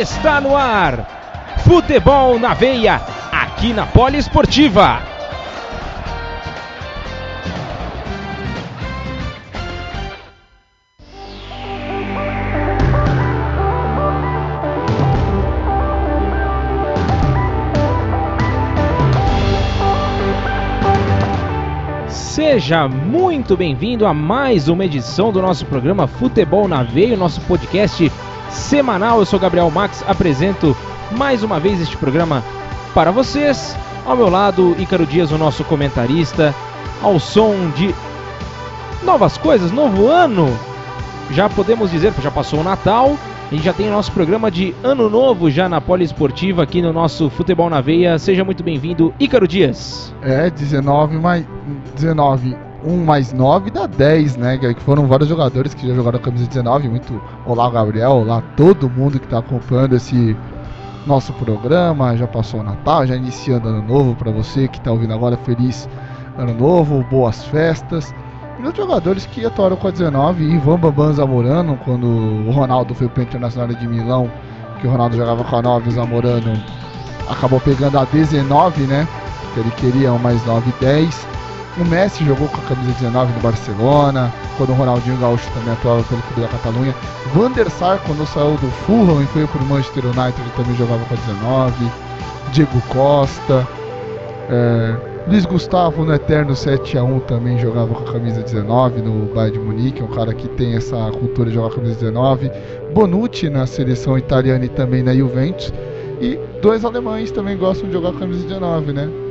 está no ar. Futebol na veia, aqui na Poliesportiva. Seja muito bem-vindo a mais uma edição do nosso programa Futebol na Veia, nosso podcast semanal. Eu sou Gabriel Max, apresento mais uma vez este programa para vocês. Ao meu lado, Ícaro Dias, o nosso comentarista, ao som de novas coisas, novo ano. Já podemos dizer que já passou o Natal, a gente já tem o nosso programa de Ano Novo já na Poliesportiva aqui no nosso Futebol na Veia. Seja muito bem-vindo, Ícaro Dias. É, 19 mais 19 1 mais 9 dá 10, né? Que foram vários jogadores que já jogaram a camisa 19. Muito olá, Gabriel, olá todo mundo que está acompanhando esse nosso programa. Já passou o Natal, já iniciando ano novo para você que está ouvindo agora. Feliz ano novo, boas festas. E os jogadores que atuaram com a 19, Ivan Bambam Zamorano, quando o Ronaldo foi para o Internacional de Milão, que o Ronaldo jogava com a 9, o Zamorano acabou pegando a 19, né? Que ele queria um mais 9 10. O Messi jogou com a camisa 19 no Barcelona, quando o Ronaldinho Gaúcho também atuava pelo clube da Catalunha. Van der Sar, quando saiu do Fulham e foi para o Manchester United, ele também jogava com a 19. Diego Costa. É, Luiz Gustavo no Eterno 7x1 também jogava com a camisa 19 no Bayern de Munique, um cara que tem essa cultura de jogar com a camisa 19. Bonucci na seleção italiana e também na Juventus. E dois alemães também gostam de jogar com a camisa 19, né?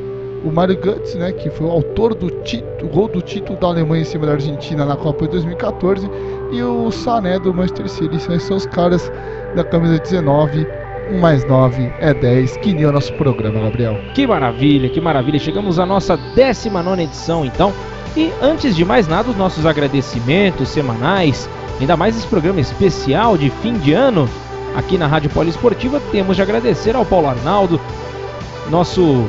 O Mario Götze, né, que foi o autor do título, gol do título da Alemanha em cima da Argentina na Copa de 2014, e o Sané do Manchester City. Esses são os caras da camisa 19. 1 mais 9 é 10, que nem o nosso programa, Gabriel. Que maravilha, que maravilha. Chegamos à nossa 19 edição, então. E antes de mais nada, os nossos agradecimentos semanais, ainda mais esse programa especial de fim de ano aqui na Rádio Poliesportiva, temos de agradecer ao Paulo Arnaldo, nosso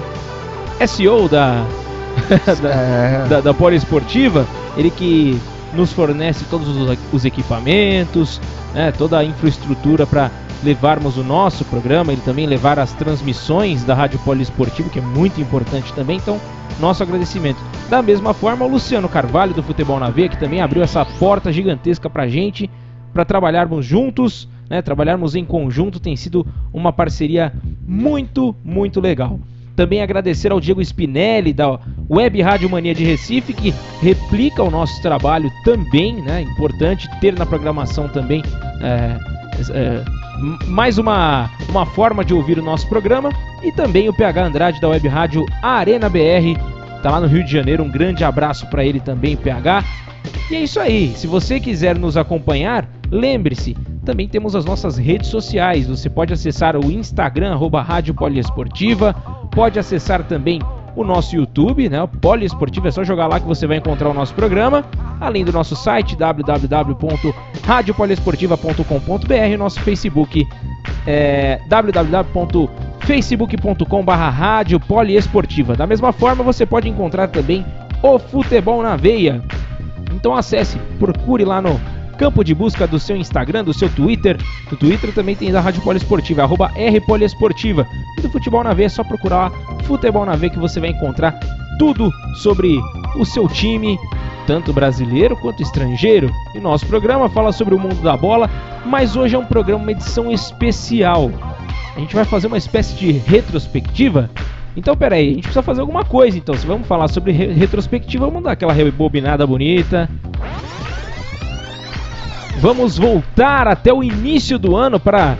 SEO da, da, é. da, da Poliesportiva, ele que nos fornece todos os, os equipamentos, né, toda a infraestrutura para levarmos o nosso programa, ele também levar as transmissões da Rádio Poliesportivo, que é muito importante também, então nosso agradecimento. Da mesma forma, o Luciano Carvalho do Futebol na Veia, que também abriu essa porta gigantesca para gente, para trabalharmos juntos, né, trabalharmos em conjunto, tem sido uma parceria muito, muito legal. Também agradecer ao Diego Spinelli da Web Rádio Mania de Recife, que replica o nosso trabalho também, né? Importante ter na programação também é, é, mais uma, uma forma de ouvir o nosso programa. E também o PH Andrade da Web Rádio Arena BR, tá lá no Rio de Janeiro. Um grande abraço para ele também, PH. E é isso aí. Se você quiser nos acompanhar, lembre-se, também temos as nossas redes sociais. Você pode acessar o Instagram, arroba Rádio Poliesportiva, pode acessar também o nosso YouTube, né? O Poliesportiva, é só jogar lá que você vai encontrar o nosso programa, além do nosso site www.radiopoliesportiva.com.br, nosso Facebook é www.facebook.com.br Rádio Poliesportiva. Da mesma forma, você pode encontrar também o Futebol na Veia. Então acesse, procure lá no campo de busca do seu Instagram, do seu Twitter. No Twitter também tem da Rádio Poliesportiva, arroba Rpoliesportiva. E do Futebol na V é só procurar Futebol na V que você vai encontrar tudo sobre o seu time, tanto brasileiro quanto estrangeiro. E nosso programa fala sobre o mundo da bola, mas hoje é um programa, uma edição especial. A gente vai fazer uma espécie de retrospectiva então, peraí, a gente precisa fazer alguma coisa. Então, se vamos falar sobre re retrospectiva, vamos dar aquela rebobinada bonita. Vamos voltar até o início do ano para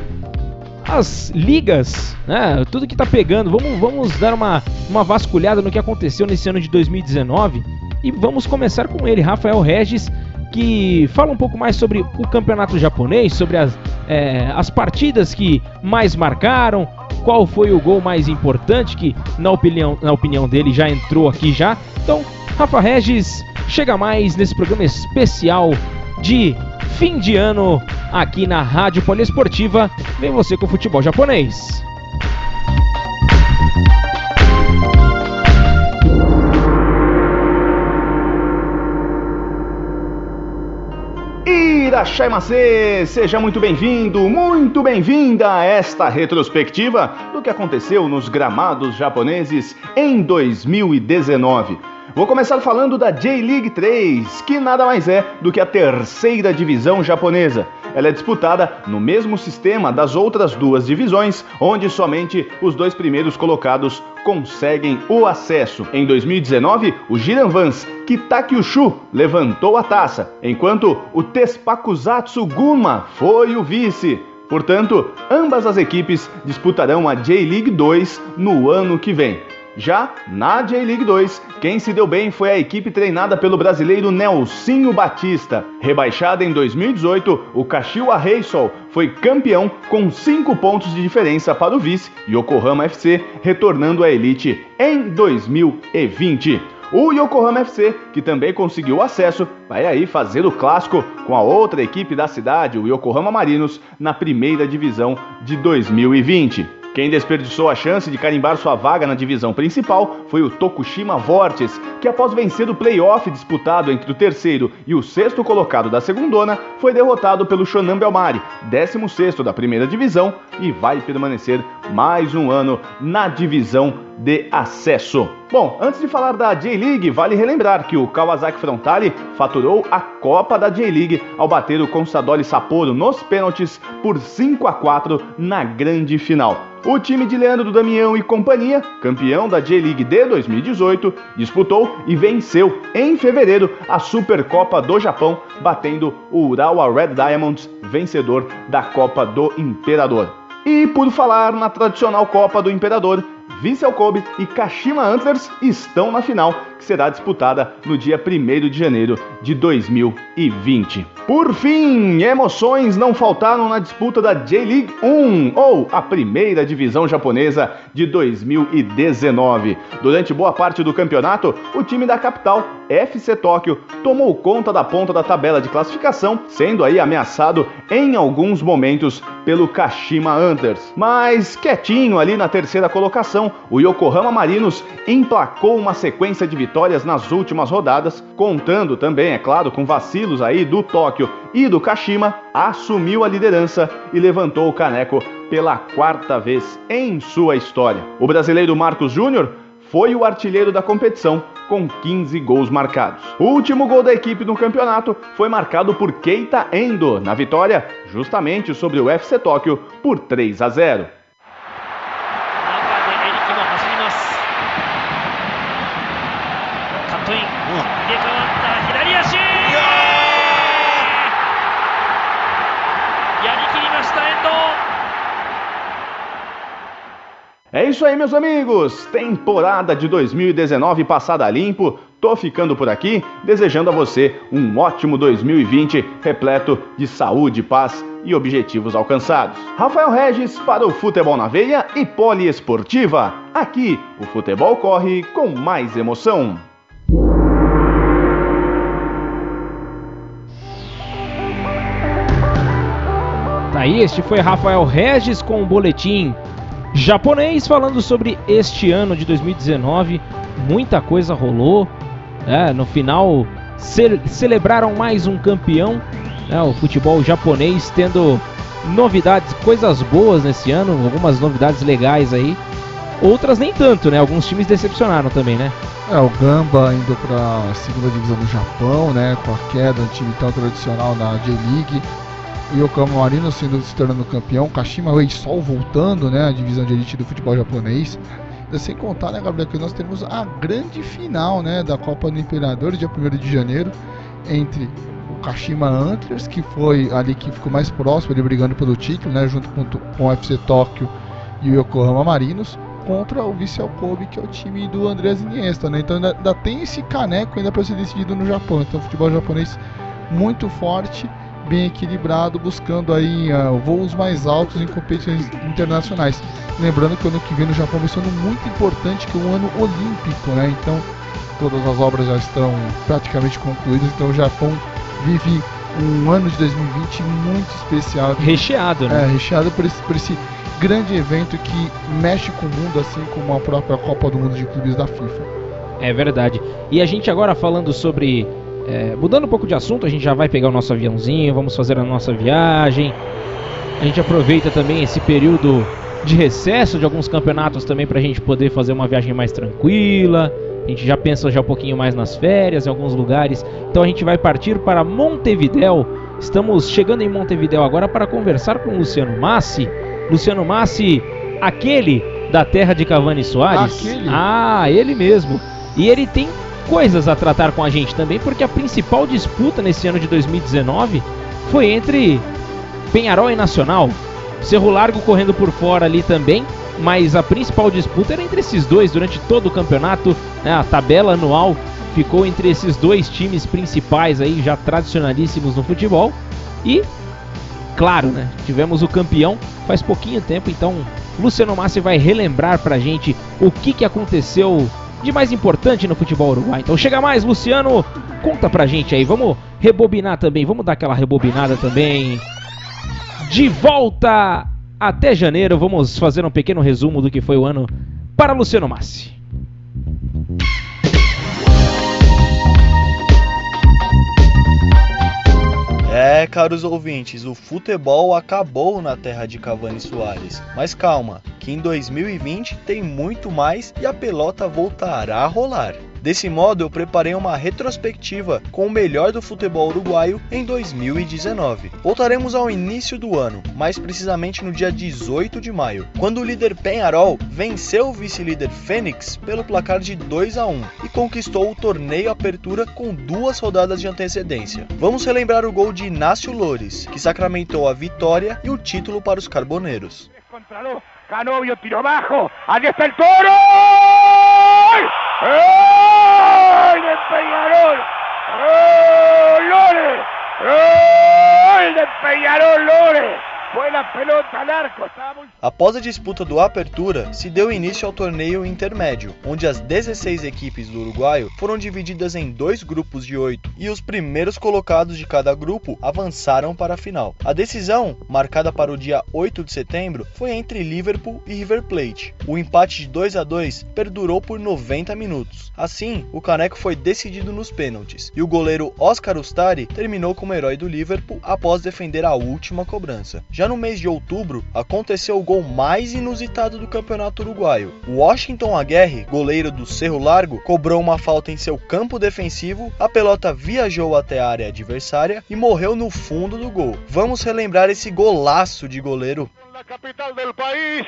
as ligas, né? Tudo que tá pegando. Vamos, vamos dar uma, uma vasculhada no que aconteceu nesse ano de 2019 e vamos começar com ele, Rafael Regis, que fala um pouco mais sobre o campeonato japonês, sobre as, é, as partidas que mais marcaram, qual foi o gol mais importante que, na opinião, na opinião dele, já entrou aqui já. Então, Rafa Regis chega mais nesse programa especial de fim de ano aqui na Rádio Poliesportiva. Vem você com o futebol japonês. Irachai seja muito bem-vindo, muito bem-vinda a esta retrospectiva do que aconteceu nos gramados japoneses em 2019. Vou começar falando da J-League 3, que nada mais é do que a terceira divisão japonesa. Ela é disputada no mesmo sistema das outras duas divisões, onde somente os dois primeiros colocados conseguem o acesso. Em 2019, o Vans Kitakyushu levantou a taça, enquanto o Tespakusatsu Guma foi o vice. Portanto, ambas as equipes disputarão a J-League 2 no ano que vem. Já na J-League 2, quem se deu bem foi a equipe treinada pelo brasileiro Nelsinho Batista. Rebaixada em 2018, o Kashiwa Reysol foi campeão com 5 pontos de diferença para o vice Yokohama FC, retornando à elite em 2020. O Yokohama FC, que também conseguiu acesso, vai aí fazer o clássico com a outra equipe da cidade, o Yokohama Marinos, na primeira divisão de 2020. Quem desperdiçou a chance de carimbar sua vaga na divisão principal foi o Tokushima Vortis, que após vencer o playoff disputado entre o terceiro e o sexto colocado da segundona, foi derrotado pelo Shonan Belmari, 16 da primeira divisão, e vai permanecer mais um ano na divisão de acesso. Bom, antes de falar da J-League, vale relembrar que o Kawasaki Frontale faturou a Copa da J-League ao bater o Consadole Sapporo nos pênaltis por 5 a 4 na grande final. O time de Leandro Damião e companhia, campeão da J-League de 2018, disputou e venceu em fevereiro a Supercopa do Japão, batendo o Urawa Red Diamonds, vencedor da Copa do Imperador. E por falar na tradicional Copa do Imperador, Vissel Kobe e Kashima Antlers estão na final, que será disputada no dia 1 de janeiro de 2020. Por fim, emoções não faltaram na disputa da J-League 1, ou a primeira divisão japonesa de 2019. Durante boa parte do campeonato, o time da capital, FC Tóquio, tomou conta da ponta da tabela de classificação, sendo aí ameaçado em alguns momentos pelo Kashima Antlers. Mas quietinho ali na terceira colocação, o Yokohama Marinos emplacou uma sequência de vitórias nas últimas rodadas, contando também, é claro, com vacilos aí do Tóquio e do Kashima, assumiu a liderança e levantou o caneco pela quarta vez em sua história. O brasileiro Marcos Júnior foi o artilheiro da competição com 15 gols marcados. O último gol da equipe no campeonato foi marcado por Keita Endo, na vitória justamente sobre o FC Tóquio por 3 a 0. É isso aí, meus amigos! Temporada de 2019 passada limpo. Tô ficando por aqui, desejando a você um ótimo 2020 repleto de saúde, paz e objetivos alcançados. Rafael Regis para o Futebol na Veia e Poliesportiva. Aqui, o futebol corre com mais emoção. Tá aí, este foi Rafael Regis com o boletim japonês falando sobre este ano de 2019. Muita coisa rolou. É, no final ce celebraram mais um campeão. Né, o futebol japonês tendo novidades, coisas boas nesse ano, algumas novidades legais aí. Outras nem tanto, né? Alguns times decepcionaram também, né? É, o Gamba indo para a segunda divisão do Japão, né? Com a queda, um time tão tradicional na J-League Yokohama Marinos sendo se tornando campeão, Kashima Reysol voltando, né, a divisão de elite do futebol japonês. Sem contar, né, Gabriel, que nós temos a grande final, né, da Copa do Imperador, dia 1 de janeiro, entre o Kashima Antlers, que foi ali que ficou mais próximo, ali brigando pelo título, né, junto com, com o FC Tóquio e o Yokohama Marinos, contra o Vissel Kobe, que é o time do Andrés Iniesta, né? Então ainda, ainda tem esse caneco ainda para ser decidido no Japão. Então, futebol japonês muito forte bem equilibrado, buscando aí uh, voos mais altos em competições internacionais. Lembrando que o ano que vem no Japão vai ser um ano muito importante, que é um ano olímpico, né? Então todas as obras já estão praticamente concluídas, então o Japão vive um ano de 2020 muito especial. Recheado, né? É, recheado por esse, por esse grande evento que mexe com o mundo, assim como a própria Copa do Mundo de Clubes da FIFA. É verdade. E a gente agora falando sobre É, mudando um pouco de assunto, a gente já vai pegar o nosso aviãozinho, vamos fazer a nossa viagem. A gente aproveita também esse período de recesso de alguns campeonatos também para a gente poder fazer uma viagem mais tranquila. A gente já pensa já um pouquinho mais nas férias em alguns lugares. Então a gente vai partir para Montevidéu. Estamos chegando em Montevidéu agora para conversar com o Luciano Massi. Luciano Massi, aquele da terra de Cavani Soares. Aquele? Ah, ele mesmo. E ele tem coisas a tratar com a gente também, porque a principal disputa nesse ano de 2019 foi entre Penharol e Nacional. Cerro Largo correndo por fora ali também, mas a principal disputa era entre esses dois durante todo o campeonato. Né? A tabela anual ficou entre esses dois times principais aí, já tradicionalíssimos no futebol. E, claro, né? Tivemos o campeão faz pouquinho tempo, então Luciano Massi vai relembrar pra gente o que, que aconteceu de mais importante no futebol uruguai. Então chega mais, Luciano, conta pra gente aí. Vamos rebobinar também, vamos dar aquela rebobinada também. De volta até janeiro, vamos fazer um pequeno resumo do que foi o ano para Luciano Massi. É, caros ouvintes, o futebol acabou na terra de Cavani Soares. Mas calma, que em 2020 tem muito mais e a pelota voltará a rolar. Desse modo, eu preparei uma retrospectiva com o melhor do futebol uruguaio em 2019. Voltaremos ao início do ano, mais precisamente no dia 18 de maio, quando o líder Penharol venceu o vice-líder Fênix pelo placar de 2 a 1 e conquistou o torneio Apertura com duas rodadas de antecedência. Vamos relembrar o gol de Inácio Lores, que sacramentou a vitória e o título para os carboneiros. Canovio, tiro bajo. Allí está el toro. ¡Gol de Peñarol! ¡Gol, Lore! ¡Gol de Peñarol, Lore! Foi pelota al arco, estava muito... Após a disputa do Apertura, se deu início ao torneio intermédio, onde as 16 equipes do Uruguaio foram divididas em dois grupos de oito e os primeiros colocados de cada grupo avançaram para a final. A decisão, marcada para o dia 8 de setembro, foi entre Liverpool e River Plate. O empate de 2 a 2 perdurou por 90 minutos. Assim, o caneco foi decidido nos pênaltis e o goleiro Oscar Ustari terminou como herói do Liverpool após defender a última cobrança. Já no mês de outubro, aconteceu o gol mais inusitado do campeonato uruguaio. Washington Aguirre, goleiro do Cerro Largo, cobrou uma falta em seu campo defensivo, a pelota viajou até a área adversária e morreu no fundo do gol. Vamos relembrar esse golaço de goleiro. La capital del país.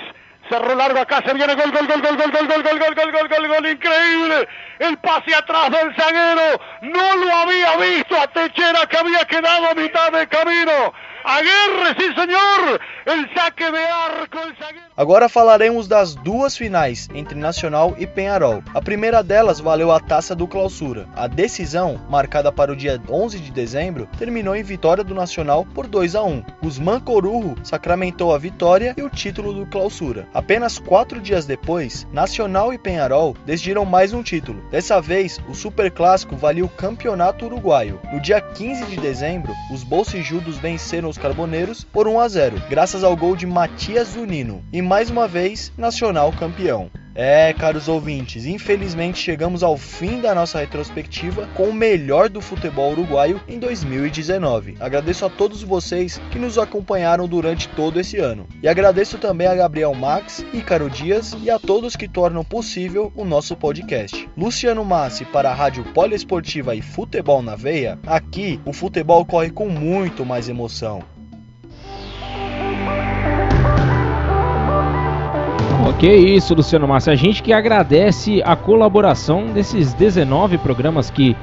Cerro largo acá, se viene gol, gol, gol, gol, gol, gol, gol, gol, gol, gol, gol, gol, gol, increíble. El pase atrás del zaguero. No lo había visto a Techera que había quedado a mitad de camino. Aguirre, sí señor. El saque de arco, el zaguero. Agora falaremos das duas finais entre Nacional e Penharol. A primeira delas valeu a taça do Clausura. A decisão, marcada para o dia 11 de dezembro, terminou em vitória do Nacional por 2 a 1. Guzmán Corujo sacramentou a vitória e o título do Clausura. Apenas quatro dias depois, Nacional e Penharol decidiram mais um título. Dessa vez, o Super Clássico valia o Campeonato Uruguaio. No dia 15 de dezembro, os bolsijudos venceram os carboneiros por 1 a 0, graças ao gol de Matias Zunino. E mais uma vez, Nacional campeão. É, caros ouvintes, infelizmente chegamos ao fim da nossa retrospectiva com o melhor do futebol uruguaio em 2019. Agradeço a todos vocês que nos acompanharam durante todo esse ano. E agradeço também a Gabriel Max, Ícaro Dias e a todos que tornam possível o nosso podcast. Luciano Massi para a Rádio Poliesportiva e Futebol na Veia. Aqui, o futebol corre com muito mais emoção. Ok, isso, Luciano Massa. A gente que agradece a colaboração desses 19 programas que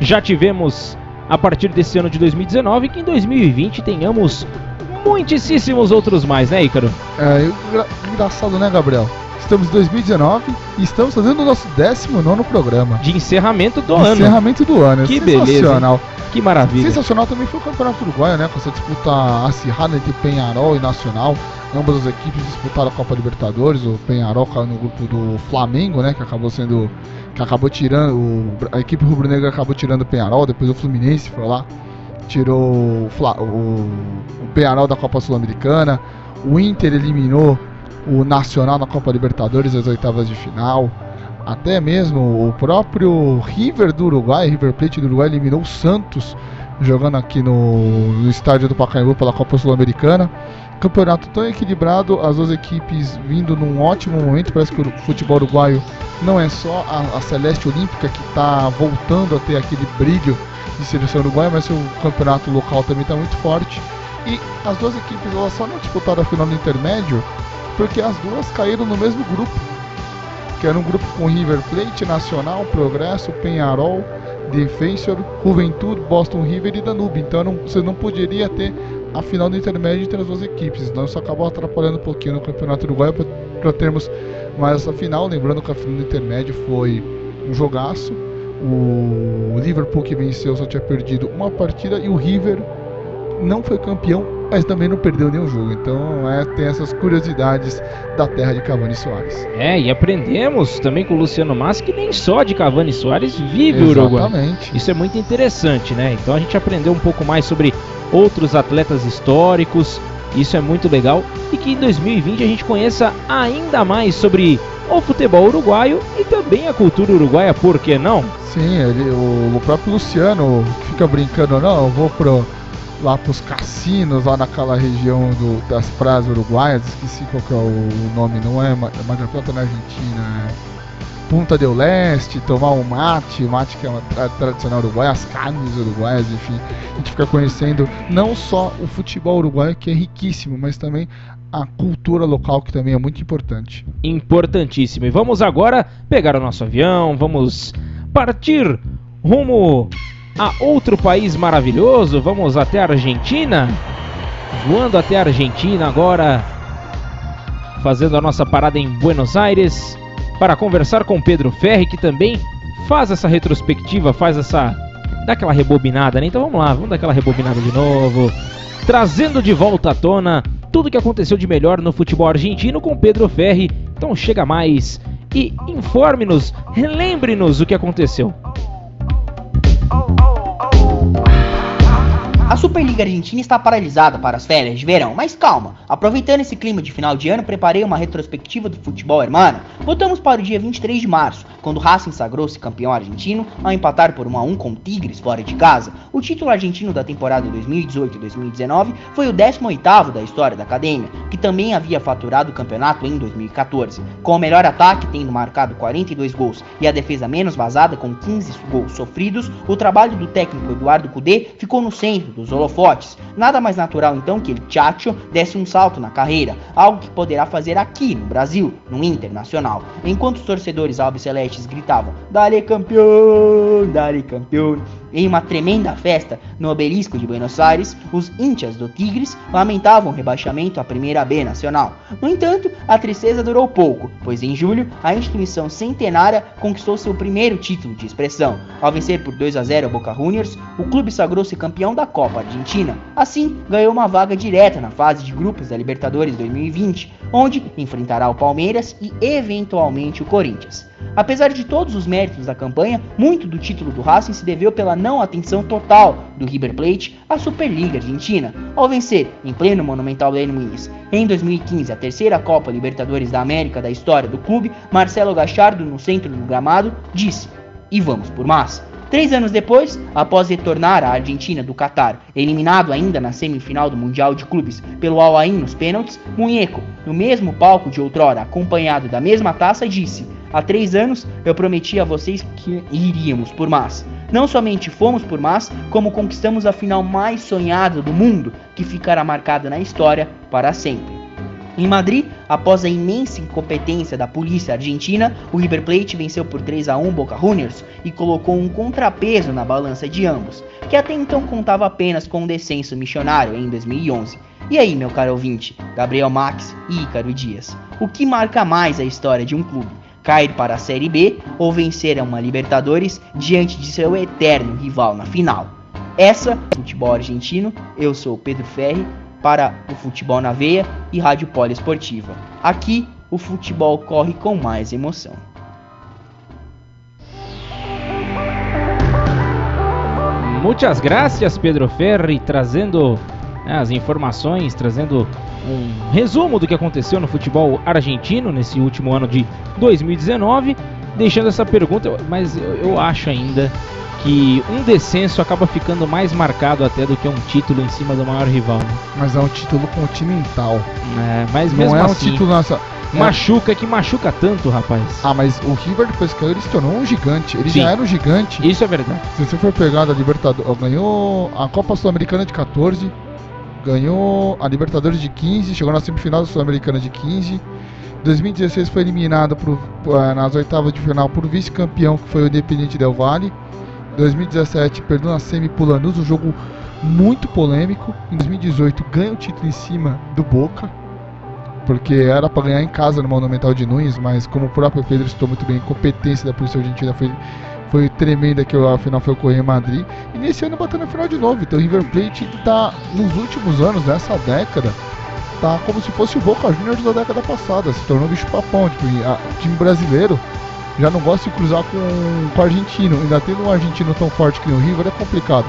já tivemos a partir desse ano de 2019 e que em 2020 tenhamos muitíssimos outros mais, né, Ícaro? É engra- engraçado, né, Gabriel? Estamos em 2019 e estamos fazendo o nosso 19 programa. De encerramento do ano. Encerramento do ano. Que Sensacional. Que maravilha. Sensacional também foi o Campeonato Uruguaio, né? Com essa disputa acirrada entre Penharol e Nacional. Ambas as equipes disputaram a Copa Libertadores. O Penharol caiu no grupo do Flamengo, né? Que acabou sendo. Que acabou tirando. a equipe rubro-negra acabou tirando o Penharol. Depois o Fluminense foi lá. Tirou o, o, o Penharol da Copa Sul-Americana. O Inter eliminou o Nacional na Copa Libertadores, as oitavas de final. até mesmo o próprio River do Uruguai, River Plate do Uruguai eliminou o Santos jogando aqui no, no estádio do Pacaembu pela Copa Sul-Americana. Campeonato tão equilibrado, as duas equipes vindo num ótimo momento. Parece que o futebol uruguaio não é só a, a Celeste Olímpica que está voltando a ter aquele brilho de seleção uruguaia, mas o campeonato local também está muito forte. E as duas equipes elas só não disputaram a final do intermédio porque as duas caíram no mesmo grupo, que era um grupo com River Plate, Nacional, Progresso, Penharol, Defensor, Juventude, Boston River e Danube. Então não, você não poderia ter a final do intermédio entre as duas equipes. Então isso acabou atrapalhando um pouquinho no Campeonato Uruguaio para termos mais essa final. Lembrando que a final do intermédio foi um jogaço. O Liverpool que venceu só tinha perdido uma partida e o River não foi campeão, mas também não perdeu nenhum jogo. Então é, tem essas curiosidades da terra de Cavani Soares. É, e aprendemos também com o Luciano Massa que nem só de Cavani Soares vive o Uruguai. Exatamente. Isso é muito interessante, né? Então a gente aprendeu um pouco mais sobre outros atletas históricos, isso é muito legal. E que em 2020 a gente conheça ainda mais sobre o futebol uruguaio e também a cultura uruguaia, por que não? Sim, ele, o, o próprio Luciano fica brincando, não, eu vou pro lá pros cassinos, lá naquela região do, das praias uruguaias, esqueci qual que é o nome, não é del Plata na Argentina, é Punta del Leste, tomar um mate, mate que é uma tra tradicional uruguaia, as carnes uruguaias, enfim. A gente fica conhecendo não só o futebol uruguaio, que é riquíssimo, mas também a cultura local, que também é muito importante. Importantíssimo. E vamos agora pegar o nosso avião, vamos partir rumo a outro país maravilhoso. Vamos até a Argentina. Voando até a Argentina agora, fazendo a nossa parada em Buenos Aires para conversar com Pedro Ferri, que também faz essa retrospectiva, faz essa. dá aquela rebobinada, né? Então vamos lá, vamos dar aquela rebobinada de novo. Trazendo de volta à tona tudo o que aconteceu de melhor no futebol argentino com Pedro Ferri. Então chega mais e informe-nos, relembre-nos o que aconteceu. A Superliga Argentina está paralisada para as férias de verão, mas calma, aproveitando esse clima de final de ano, preparei uma retrospectiva do futebol hermano. Voltamos para o dia 23 de março, quando Racing sagrou-se campeão argentino ao empatar por 1 a 1 com Tigres fora de casa. O título argentino da temporada 2018-2019 foi o 18º da história da academia, que também havia faturado o campeonato em 2014. Com o melhor ataque tendo marcado 42 gols e a defesa menos vazada com 15 gols sofridos, o trabalho do técnico Eduardo Cudê ficou no centro dos holofotes. Nada mais natural então que ele Chacho desse um salto na carreira, algo que poderá fazer aqui no Brasil, no Internacional. Enquanto os torcedores albicelestes gritavam: "Dale campeão, dale campeão", em uma tremenda festa no obelisco de Buenos Aires, os índias do Tigres lamentavam o rebaixamento à Primeira B Nacional. No entanto, a tristeza durou pouco, pois em julho a instituição centenária conquistou seu primeiro título de expressão. Ao vencer por 2 a 0 o Boca Juniors, o clube sagrou-se campeão da Copa Argentina. Assim, ganhou uma vaga direta na fase de grupos da Libertadores 2020, onde enfrentará o Palmeiras e eventualmente o Corinthians. Apesar de todos os méritos da campanha, muito do título do Racing se deveu pela não atenção total do River Plate à Superliga Argentina, ao vencer, em pleno Monumental Breno Muniz, em 2015, a terceira Copa Libertadores da América da história do clube, Marcelo Gachardo, no centro do gramado, disse: E vamos por mais. Três anos depois, após retornar à Argentina do Catar, eliminado ainda na semifinal do Mundial de Clubes pelo Al Ain nos pênaltis, Munheco, no mesmo palco de outrora, acompanhado da mesma taça, disse: Há três anos eu prometi a vocês que iríamos por mais. Não somente fomos por mais, como conquistamos a final mais sonhada do mundo, que ficará marcada na história para sempre. Em Madrid, após a imensa incompetência da polícia argentina, o River Plate venceu por 3 a 1 Boca Juniors e colocou um contrapeso na balança de ambos, que até então contava apenas com o descenso missionário em 2011. E aí, meu caro ouvinte, Gabriel Max e Ícaro Dias, o que marca mais a história de um clube? Cair para a Série B ou vencer uma Libertadores diante de seu eterno rival na final? Essa, futebol argentino, eu sou Pedro Ferri para o Futebol na Veia e Rádio Poliesportiva. Aqui, o futebol corre com mais emoção. Muitas graças, Pedro Ferri, trazendo né, as informações, trazendo um resumo do que aconteceu no futebol argentino nesse último ano de 2019. deixando essa pergunta, mas eu, eu acho ainda que um descenso acaba ficando mais marcado até do que um título em cima do maior rival. né? Mas é um título continental. É, mas Não mesmo é um assim, título nessa. machuca que machuca tanto, rapaz. Ah, mas o River depois que ele se tornou um gigante. Ele Sim. já era um gigante. Isso é verdade. Se você for pegar da Libertadores, ganhou a Copa Sul-Americana de 14, ganhou a Libertadores de 15, chegou na semifinal da Sul-Americana de 15. 2016 foi eliminado pro, eh, nas oitavas de final por vice-campeão que foi o Independente Del Valle. 2017 perdeu na semi pro Lanús, um jogo muito polêmico. Em 2018 ganha o título em cima do Boca, porque era para ganhar em casa no Monumental de Nunes, mas como o próprio Pedro citou muito bem, a competência da polícia argentina foi foi tremenda que a final foi ocorrer em Madrid. E nesse ano bateu na final de novo. Então o River Plate tá, nos últimos anos, nessa década, tá como se fosse o Boca Juniors da década passada. Se tornou bicho papão. Tipo, a- time brasileiro já não gosta de cruzar com, com o argentino. Ainda tendo um argentino tão forte que o River é complicado.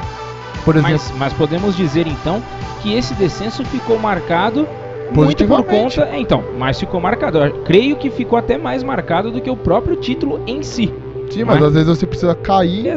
Por exemplo, Mas, mas podemos dizer então que esse descenso ficou marcado muito por conta. é, Então, mas ficou marcado. Eu creio que ficou até mais marcado do que o próprio título em si. sim, mas mas- às vezes você precisa cair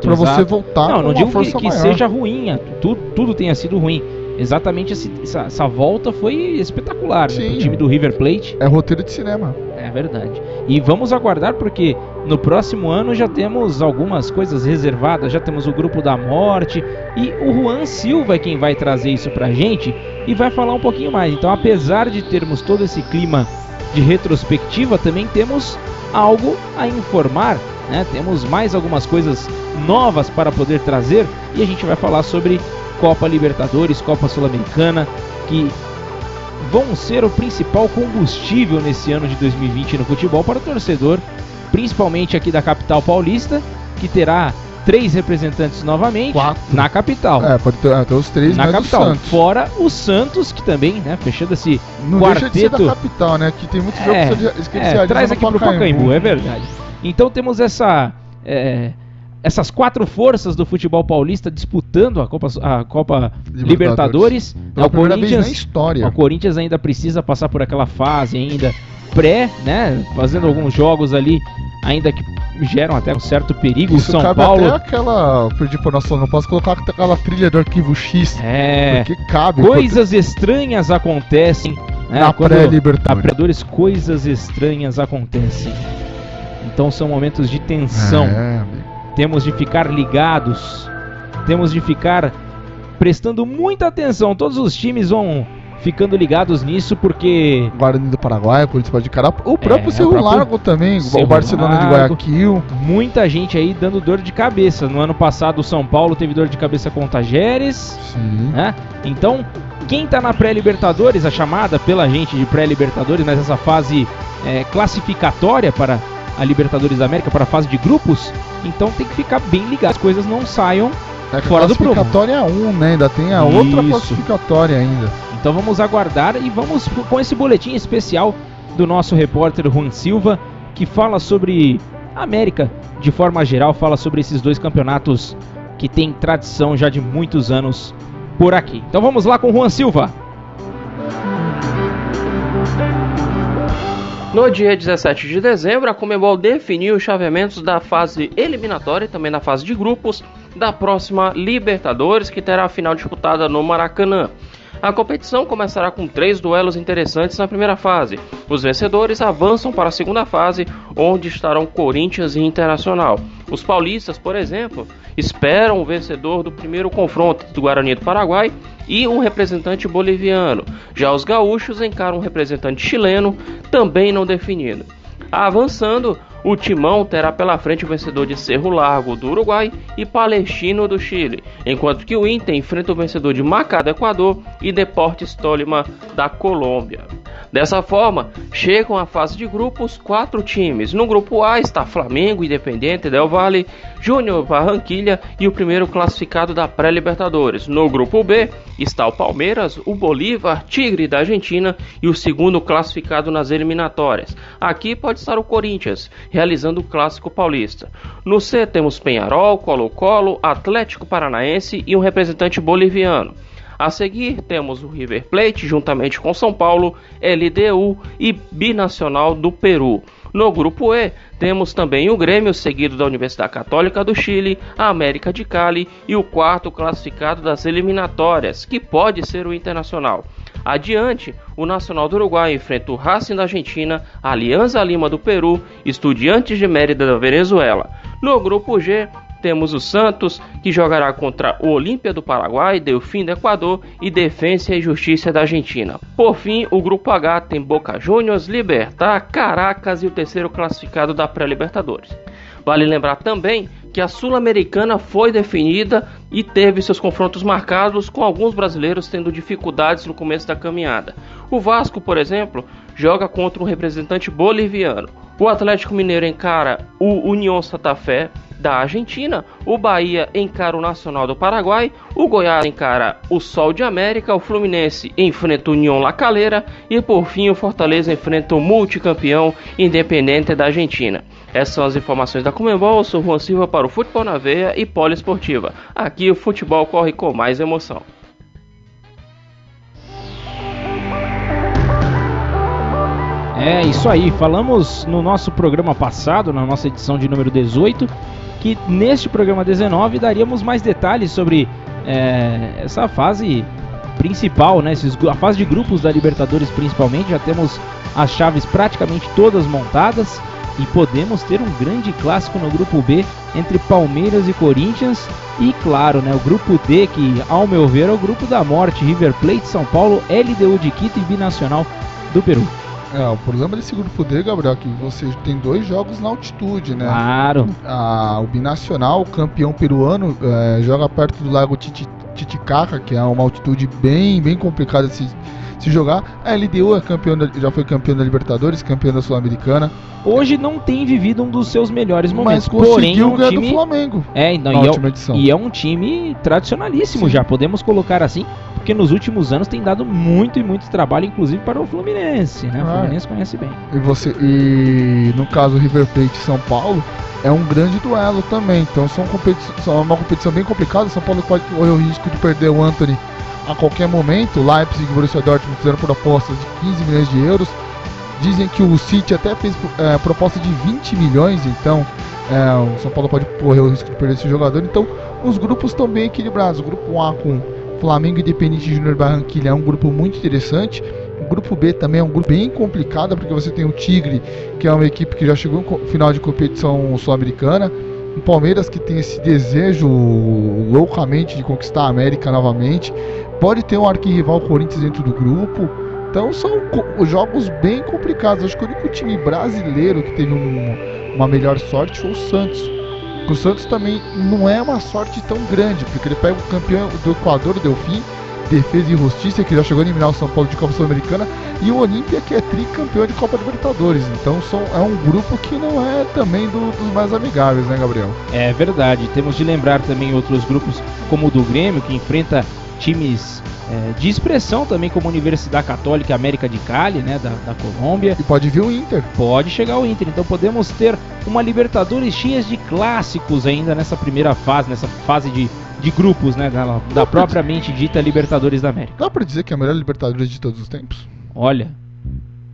pra você voltar Não, não digo que, que seja ruim, é, tudo, tudo tenha sido ruim. Exatamente esse- essa, essa volta foi espetacular né, Sim. pro time do River Plate. É roteiro de cinema. É verdade. E vamos aguardar porque no próximo ano já temos algumas coisas reservadas, já temos o grupo da morte e o Juan Silva é quem vai trazer isso pra gente e vai falar um pouquinho mais. Então, apesar de termos todo esse clima de retrospectiva, também temos algo a informar, né? Temos mais algumas coisas novas para poder trazer e a gente vai falar sobre Copa Libertadores, Copa Sul-Americana, que vão ser o principal combustível nesse ano de 2020 no futebol para o torcedor, principalmente aqui da capital paulista, que terá três representantes novamente Quatro. na capital. É, pode ter até os três, na capital. o. Fora o Santos, que também, né, fechando esse Não deixa de ser quarteto. da capital, né? Que tem muitos É, jogos que se- que É, se traz aqui no pro Pacaembu, é verdade. Então temos essa é, essas quatro forças do futebol paulista disputando a Copa, a Copa Libertadores. Pela o primeira vez na Corinthians, história. o Corinthians ainda precisa passar por aquela fase ainda pré, né, fazendo alguns jogos ali ainda que geram até um certo perigo. O Isso São cabe Paulo até aquela. Perdi por nossa, não posso colocar aquela trilha do arquivo X. é Porque cabe. coisas estranhas acontecem né, na pré-Libertadores. Libertadores coisas estranhas acontecem. Então são momentos de tensão. É, amigo. Temos de ficar ligados. Temos de ficar prestando muita atenção. Todos os times vão ficando ligados nisso porque Guarani do Paraguai, Corinthians de Cará. O próprio É, Cerro Largo também. Cerro o Barcelona de Largo. Guayaquil. muita gente aí dando dor de cabeça. No ano passado o São Paulo teve dor de cabeça com o Tajeres, Sim. né? Então, quem tá na pré-Libertadores, a chamada pela gente de pré-Libertadores, mas essa fase é, classificatória para a Libertadores da América, para a fase de grupos, então tem que ficar bem ligado, as coisas não saiam É Fora do prumo. classificatória é um, né? Ainda tem a outra Isso. classificatória ainda. Então vamos aguardar e vamos com esse boletim especial do nosso repórter Juan Silva, que fala sobre a América de forma geral, fala sobre esses dois campeonatos que têm tradição já de muitos anos por aqui. Então vamos lá com o Juan Silva. No dia 17 de dezembro, a Comebol definiu os chaveamentos da fase eliminatória e também da fase de grupos da próxima Libertadores, que terá a final disputada no Maracanã. A competição começará com três duelos interessantes na primeira fase. Os vencedores avançam para a segunda fase, onde estarão Corinthians e Internacional. Os paulistas, por exemplo, esperam o vencedor do primeiro confronto do Guarani do Paraguai e um representante boliviano. Já os gaúchos encaram um representante chileno, também não definido. Avançando, o Timão terá pela frente o vencedor de Cerro Largo do Uruguai e Palestino do Chile, enquanto que o Inter enfrenta o vencedor de Macá do Equador e Deportes Tolima da Colômbia. Dessa forma, chegam à fase de grupos quatro times. No grupo A está Flamengo, Independente Del Valle, Júnior Barranquilha e o primeiro classificado da pré-Libertadores. No grupo B está o Palmeiras, o Bolívar, Tigre da Argentina e o segundo classificado nas eliminatórias. Aqui pode estar o Corinthians, realizando o clássico paulista. No C temos Penharol, Colo-Colo, Atlético Paranaense e um representante boliviano. A seguir temos o River Plate juntamente com São Paulo, LDU e Binacional do Peru. No grupo E, temos também o Grêmio, seguido da Universidade Católica do Chile, a América de Cali e o quarto classificado das eliminatórias, que pode ser o Internacional. Adiante, o Nacional do Uruguai enfrenta o Racing da Argentina, Alianza Lima do Peru, Estudiantes de Mérida da Venezuela. No grupo G, temos o Santos, que jogará contra o Olímpia do Paraguai, Delfim do Equador e Defensa e Justiça da Argentina. Por fim, o grupo H tem Boca Juniors, Libertar, Caracas e o terceiro classificado da pré-Libertadores. Vale lembrar também que a Sul-Americana foi definida e teve seus confrontos marcados, com alguns brasileiros tendo dificuldades no começo da caminhada. O Vasco, por exemplo, joga contra um representante boliviano. O Atlético Mineiro encara o União Santa Fé da Argentina, o Bahia encara o Nacional do Paraguai, o Goiás encara o Sol de América, o Fluminense enfrenta o União La Calera e por fim o Fortaleza enfrenta o multicampeão Independente da Argentina. Essas são as informações da Comembol, eu sou Juan Silva para o Futebol na Veia e Poliesportiva. Aqui o futebol corre com mais emoção. É isso aí, falamos no nosso programa passado, na nossa edição de número 18, que neste programa 19 daríamos mais detalhes sobre é, essa fase principal, né? Esses, a fase de grupos da Libertadores principalmente, já temos as chaves praticamente todas montadas e podemos ter um grande clássico no grupo B entre Palmeiras e Corinthians e claro, né, o grupo D que ao meu ver é o grupo da morte, River Plate, São Paulo, LDU de Quito e Binacional do Peru. É, o problema desse grupo D, Gabriel, é que você tem dois jogos na altitude, né? Claro. A, o Binacional, o campeão peruano, é, joga perto do Lago Titicaca, que é uma altitude bem, bem complicada de se, se jogar. A LDU é campeão da, já foi campeão da Libertadores, campeão da Sul-Americana. Hoje não tem vivido um dos seus melhores momentos, Mas conseguiu porém é um ganhar time... do Flamengo. É, não, na e, é, e é um time tradicionalíssimo Sim. já, podemos colocar assim, porque nos últimos anos tem dado muito e muito trabalho, inclusive para o Fluminense, né? O Ah. Fluminense conhece bem. E você e no caso River Plate São Paulo é um grande duelo também. Então são, competi são uma competição bem complicada. São Paulo pode correr o risco de perder o Anthony a qualquer momento. Leipzig e Borussia Dortmund fizeram propostas de 15 milhões de euros. Dizem que o City até fez é, proposta de 20 milhões, então é, o São Paulo pode correr o risco de perder esse jogador. Então os grupos estão bem equilibrados. O grupo A com Flamengo Independente Júnior Barranquilla é um grupo muito interessante. O grupo B também é um grupo bem complicado, porque você tem o Tigre, que é uma equipe que já chegou em final de competição sul-americana. O Palmeiras, que tem esse desejo loucamente de conquistar a América novamente. Pode ter um arquirrival Corinthians dentro do grupo. Então são jogos bem complicados. Acho que o único time brasileiro que teve um- uma melhor sorte foi o Santos. O Santos também não é uma sorte tão grande, porque ele pega o campeão do Equador, Delfim, Defesa e Justiça, que já chegou a eliminar o São Paulo de Copa Sul-Americana, e o Olímpia, que é tricampeão de Copa Libertadores. Então são, é um grupo que não é também do- dos mais amigáveis, né, Gabriel? É verdade. Temos de lembrar também outros grupos, como o do Grêmio, que enfrenta times é, de expressão também, como Universidade Católica América de Cali, né, da, da Colômbia. E pode vir o Inter. Pode chegar o Inter. Então podemos ter uma Libertadores cheia de clássicos ainda nessa primeira fase, nessa fase de, de grupos, né, da, da propriamente dita Libertadores da América. Dá pra dizer que é a melhor Libertadores de todos os tempos? Olha,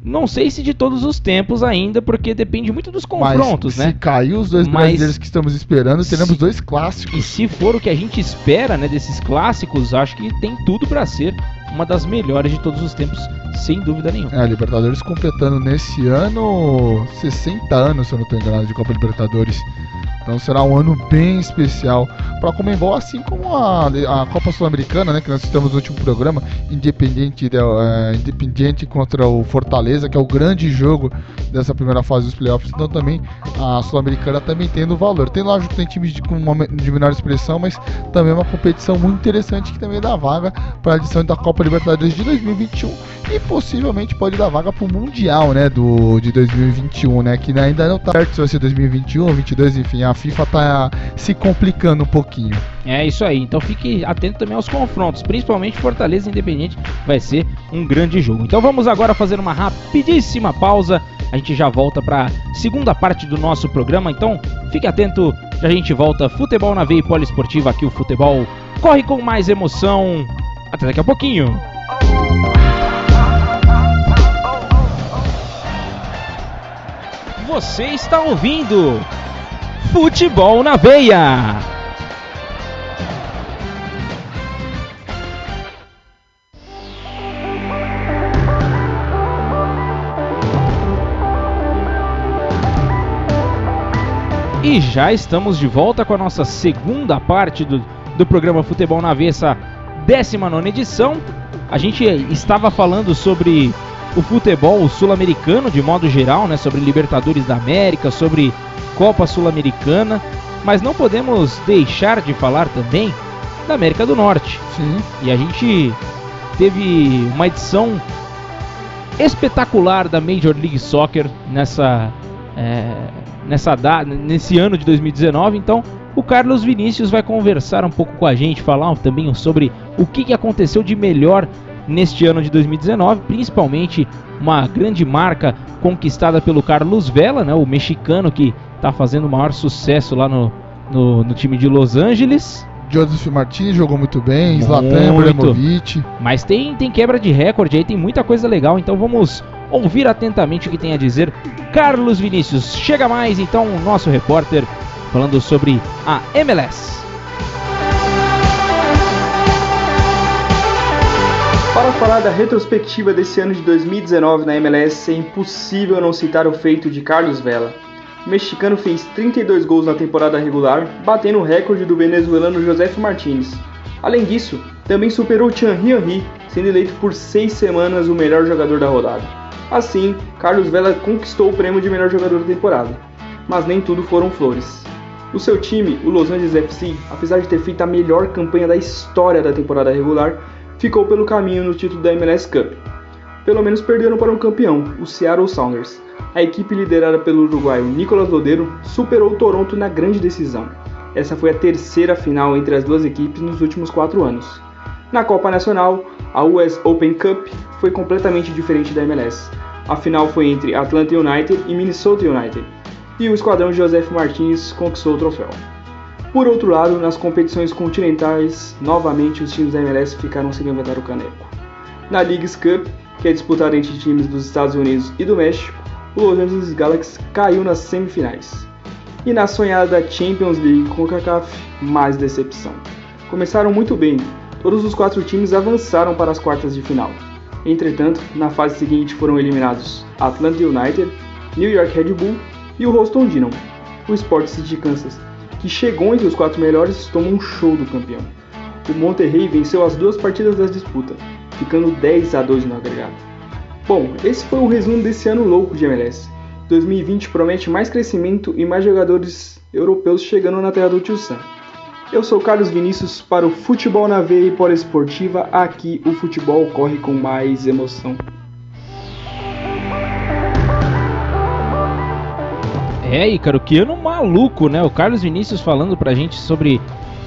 não sei se de todos os tempos ainda, porque depende muito dos confrontos, Mas né? se cair os dois Mas- brasileiros que estamos esperando, teremos Se- dois clássicos. E se for o que a gente espera, né, desses clássicos, acho que tem tudo pra ser uma das melhores de todos os tempos, sem dúvida nenhuma. É, a Libertadores completando nesse ano 60 anos, se eu não estou enganado, de Copa Libertadores. Então será um ano bem especial para a Comembol, assim como a, a Copa Sul-Americana, né, que nós citamos no último programa, Independiente, del- é, Independiente contra o Fortaleza, que é o grande jogo dessa primeira fase dos playoffs. Então também a Sul-Americana também tendo valor. Tem lógico tem times de, com de menor expressão, mas também é uma competição muito interessante que também dá vaga para a edição da Copa Libertadores de 2021 e possivelmente pode dar vaga para o Mundial, né, do de 2021, né, que ainda não tá certo se vai ser 2021 ou 22, enfim, a FIFA tá se complicando um pouquinho. É isso aí, então fique atento também aos confrontos, principalmente Fortaleza Independente, vai ser um grande jogo. Então vamos agora fazer uma rapidíssima pausa, a gente já volta para segunda parte do nosso programa, então fique atento, já a gente volta Futebol na Veia Poliesportiva, aqui o futebol corre com mais emoção. Até daqui a pouquinho. Você está ouvindo Futebol na Veia. E já estamos de volta com a nossa segunda parte do, do programa Futebol na Veia, essa 19 edição. A gente estava falando sobre o futebol sul-americano de modo geral, né, sobre Libertadores da América, sobre Copa Sul-Americana, mas não podemos deixar de falar também da América do Norte. Sim. E a gente teve uma edição espetacular da Major League Soccer nessa, é, nessa da, nesse ano de 2019. Então, o Carlos Vinícius vai conversar um pouco com a gente, falar também sobre o que aconteceu de melhor neste ano de 2019, principalmente uma grande marca conquistada pelo Carlos Vela, né, o mexicano que está fazendo o maior sucesso lá no, no, no time de Los Angeles. Joseph Martins jogou muito bem, Zlatan. Ibrahimovic. Mas tem, tem quebra de recorde aí, tem muita coisa legal, então vamos ouvir atentamente o que tem a dizer Carlos Vinícius. Chega mais então o nosso repórter falando sobre a MLS. Para falar da retrospectiva desse ano de 2019 na MLS, é impossível não citar o feito de Carlos Vela. O mexicano fez 32 gols na temporada regular, batendo o recorde do venezuelano José Martins. Além disso, também superou Thierry Henry, sendo eleito por seis semanas o melhor jogador da rodada. Assim, Carlos Vela conquistou o prêmio de melhor jogador da temporada. Mas nem tudo foram flores. O seu time, o Los Angeles FC, apesar de ter feito a melhor campanha da história da temporada regular, ficou pelo caminho no título da MLS Cup. Pelo menos perderam para um campeão, o Seattle Sounders. A equipe liderada pelo uruguaio Nicolas Lodeiro superou o Toronto na grande decisão. Essa foi a terceira final entre as duas equipes nos últimos quatro anos. Na Copa Nacional, a US Open Cup foi completamente diferente da MLS. A final foi entre Atlanta United e Minnesota United, e o esquadrão Joseph Martins conquistou o troféu. Por outro lado, nas competições continentais, novamente os times da MLS ficaram sem levantar o caneco. Na Leagues Cup, que é disputada entre times dos Estados Unidos e do México, o Los Angeles Galaxy caiu nas semifinais. E na sonhada Champions League com o CACAF, mais decepção. Começaram muito bem, todos os quatro times avançaram para as quartas de final. Entretanto, na fase seguinte foram eliminados Atlanta United, New York Red Bull e o Houston Dynamo. O Sport City Kansas, que chegou entre os quatro melhores, tomou um show do campeão. O Monterrey venceu as duas partidas da disputa, ficando 10 a 2 no agregado. Bom, esse foi o resumo desse ano louco de MLS. 2020 promete mais crescimento e mais jogadores europeus chegando na terra do Tio Sam. Eu sou Carlos Vinícius para o Futebol na Veia e Pora Esportiva. Aqui o futebol corre com mais emoção. É, Ícaro, que ano maluco, né? O Carlos Vinícius falando pra gente sobre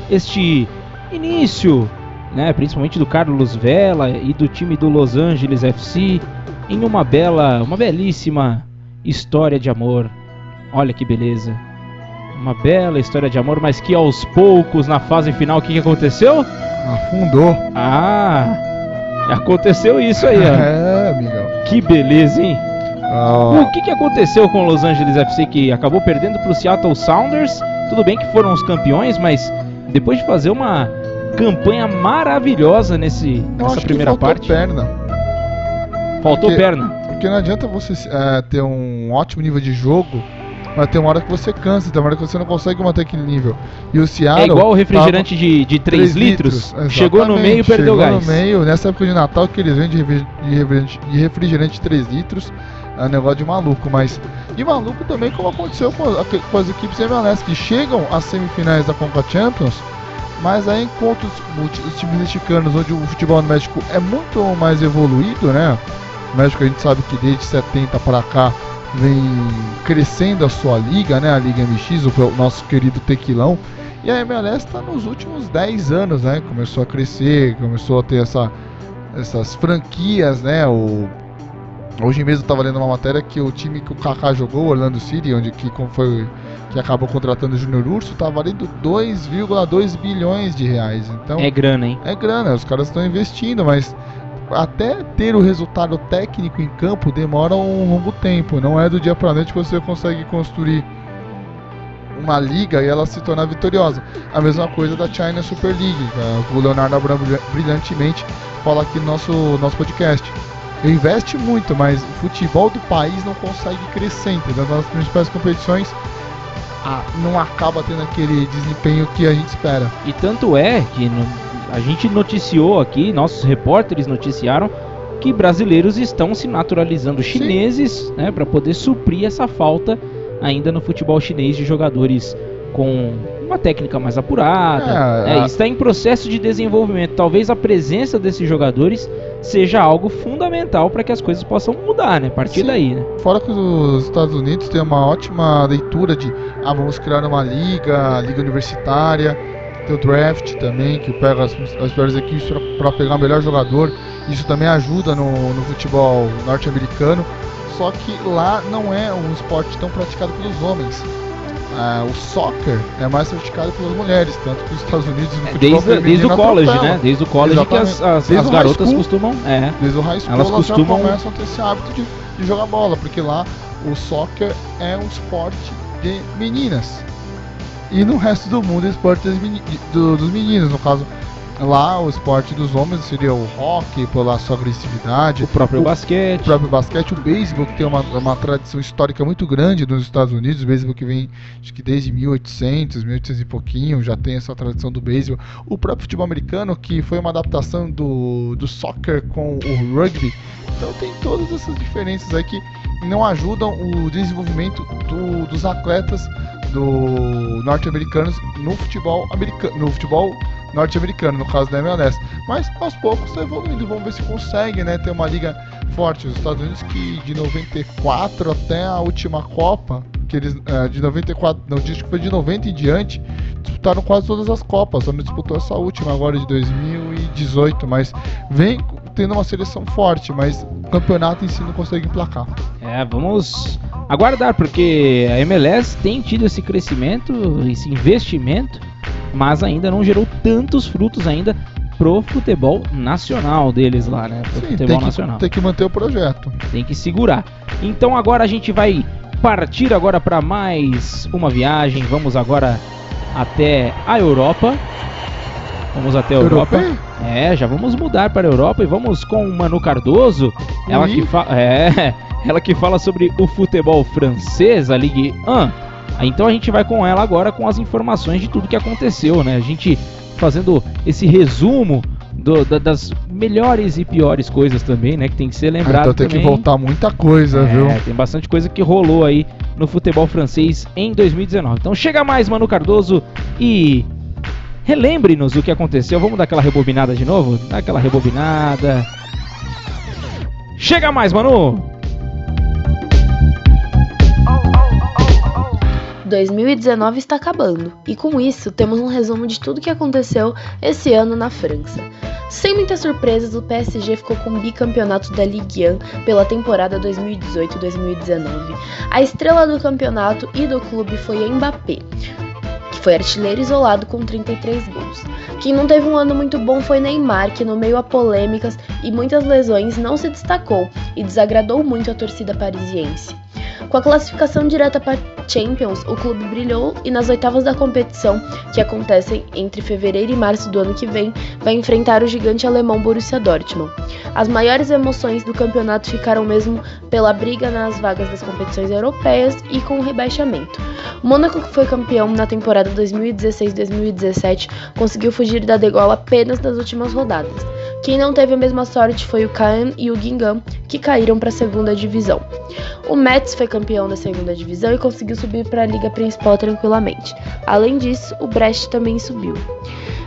este início, né? Principalmente do Carlos Vela e do time do Los Angeles FC em uma bela, uma belíssima história de amor. Olha que beleza. Uma bela história de amor, mas que aos poucos, na fase final, o que, que aconteceu? Afundou. Ah, aconteceu isso aí, ó. É, amigão. Que beleza, hein? Ó, O que, que aconteceu com o Los Angeles FC que acabou perdendo para o Seattle Sounders? Tudo bem que foram os campeões, mas depois de fazer uma campanha maravilhosa nesse, eu nessa primeira faltou parte, perna. faltou porque- perna. Porque não adianta você é, ter um ótimo nível de jogo, mas tem uma hora que você cansa, tem uma hora que você não consegue manter aquele nível. E o Seattle. É igual o refrigerante de, de 3 3 litros. litros, Chegou no meio e perdeu chegou gás. no meio, nessa época de Natal que eles vendem de refrigerante de 3 litros, é um negócio de maluco, mas de maluco também como aconteceu com, com as equipes MLS que chegam às semifinais da Conca Champions, mas aí enquanto os, os- times mexicanos, onde o futebol no México é muito mais evoluído, né? O México a gente sabe que desde 70 para cá vem crescendo a sua liga, né? A Liga MX, o nosso querido Tequilão. E a MLS está nos últimos 10 anos, né? Começou a crescer, começou a ter essa, essas franquias, né? O, hoje mesmo eu estava lendo uma matéria que o time que o Kaká jogou, Orlando City, onde que foi que acabou contratando o Júnior Urso, tá valendo 2,2 bilhões de reais. Então É grana, hein? é grana, os caras estão investindo, mas até ter o resultado técnico em campo demora um longo tempo. Não é do dia para noite que você consegue construir uma liga e ela se tornar vitoriosa. A mesma coisa da China Super League, o Leonardo Abrão brilhantemente fala aqui no nosso, nosso podcast. Investe muito, mas o futebol do país não consegue crescer, entendeu? Nas principais competições a, não acaba tendo aquele desempenho que a gente espera. E tanto é que no, a gente noticiou aqui, nossos repórteres noticiaram que brasileiros estão se naturalizando chineses, né, para poder suprir essa falta ainda no futebol chinês de jogadores com uma técnica mais apurada. É, é, a... Está em processo de desenvolvimento. Talvez a presença desses jogadores seja algo fundamental para que as coisas possam mudar, né? A partir Sim. daí, né? Fora que os Estados Unidos têm uma ótima leitura de ah, vamos criar uma liga, liga universitária, tem o draft também, que pega as, as piores equipes para pegar o melhor jogador. Isso também ajuda no, no futebol norte-americano. Só que lá não é um esporte tão praticado pelos homens ah, o soccer é mais praticado pelas mulheres, tanto que os Estados Unidos no é, desde, desde o college, né? Desde o college Exatamente. que as, as, as garotas school, costumam. É, desde o high school elas, elas costumam... já começam a ter esse hábito de, de jogar bola, porque lá o soccer é um esporte de meninas. E no resto do mundo é esporte dos meninos, no caso Lá o esporte dos homens seria o hockey pela sua agressividade, o próprio o, basquete, o próprio basquete, o beisebol que tem uma, uma tradição histórica muito grande nos Estados Unidos, o beisebol que vem acho que desde 1800, 1800 e pouquinho já tem essa tradição do beisebol. O próprio futebol americano que foi uma adaptação do, do soccer com o rugby. Então tem todas essas diferenças aí que não ajudam o desenvolvimento do, dos atletas do norte-americanos no futebol americano, no futebol norte-americano, no caso da MLS. Mas aos poucos está evoluindo, vamos ver se consegue, né, ter uma liga forte. Os Estados Unidos que de 94 até a última Copa, que eles é, de 94, não diz que foi de 90 em diante, disputaram quase todas as Copas. Só não disputou essa última agora de 2018, mas vem tendo uma seleção forte, mas o campeonato em si não consegue emplacar. É, vamos aguardar, porque a MLS tem tido esse crescimento, esse investimento mas ainda não gerou tantos frutos ainda pro futebol nacional deles lá, né? Pro Sim, futebol tem que, nacional. Tem que manter o projeto. Tem que segurar. Então agora a gente vai partir agora para mais uma viagem. Vamos agora até a Europa. Vamos até a Europa. Europeu? É, já vamos mudar para a Europa e vamos com Manu Cardoso. Ela que, é, ela que fala sobre o futebol francês, a Ligue 1. Então a gente vai com ela agora com as informações de tudo que aconteceu, né? A gente fazendo esse resumo do, da, das melhores e piores coisas também, né? Que tem que ser lembrado. então tem também. que voltar muita coisa, é, viu? Tem bastante coisa que rolou aí no futebol francês em 2019. Então chega mais, Manu Cardoso, e relembre-nos o que aconteceu. Vamos dar aquela rebobinada de novo? Dá aquela rebobinada. Chega mais, Manu! 2019 está acabando, e com isso temos um resumo de tudo que aconteceu esse ano na França. Sem muitas surpresas, o PSG ficou com o bicampeonato da Ligue 1 pela temporada 2018-2019. A estrela do campeonato e do clube foi Mbappé, foi artilheiro isolado com 33 gols. Quem não teve um ano muito bom foi Neymar, que no meio a polêmicas e muitas lesões não se destacou e desagradou muito a torcida parisiense. Com a classificação direta para Champions, o clube brilhou e nas oitavas da competição, que acontecem entre fevereiro e março do ano que vem, vai enfrentar o gigante alemão Borussia Dortmund. As maiores emoções do campeonato ficaram mesmo pela briga nas vagas das competições europeias e com o rebaixamento. O Mônaco, que foi campeão na temporada 2016-2017, conseguiu fugir da degola apenas nas últimas rodadas. Quem não teve a mesma sorte foi o Caen e o Guingamp, que caíram para a segunda divisão. O Metz foi campeão da segunda divisão e conseguiu subir para a liga principal tranquilamente. Além disso, o Brest também subiu.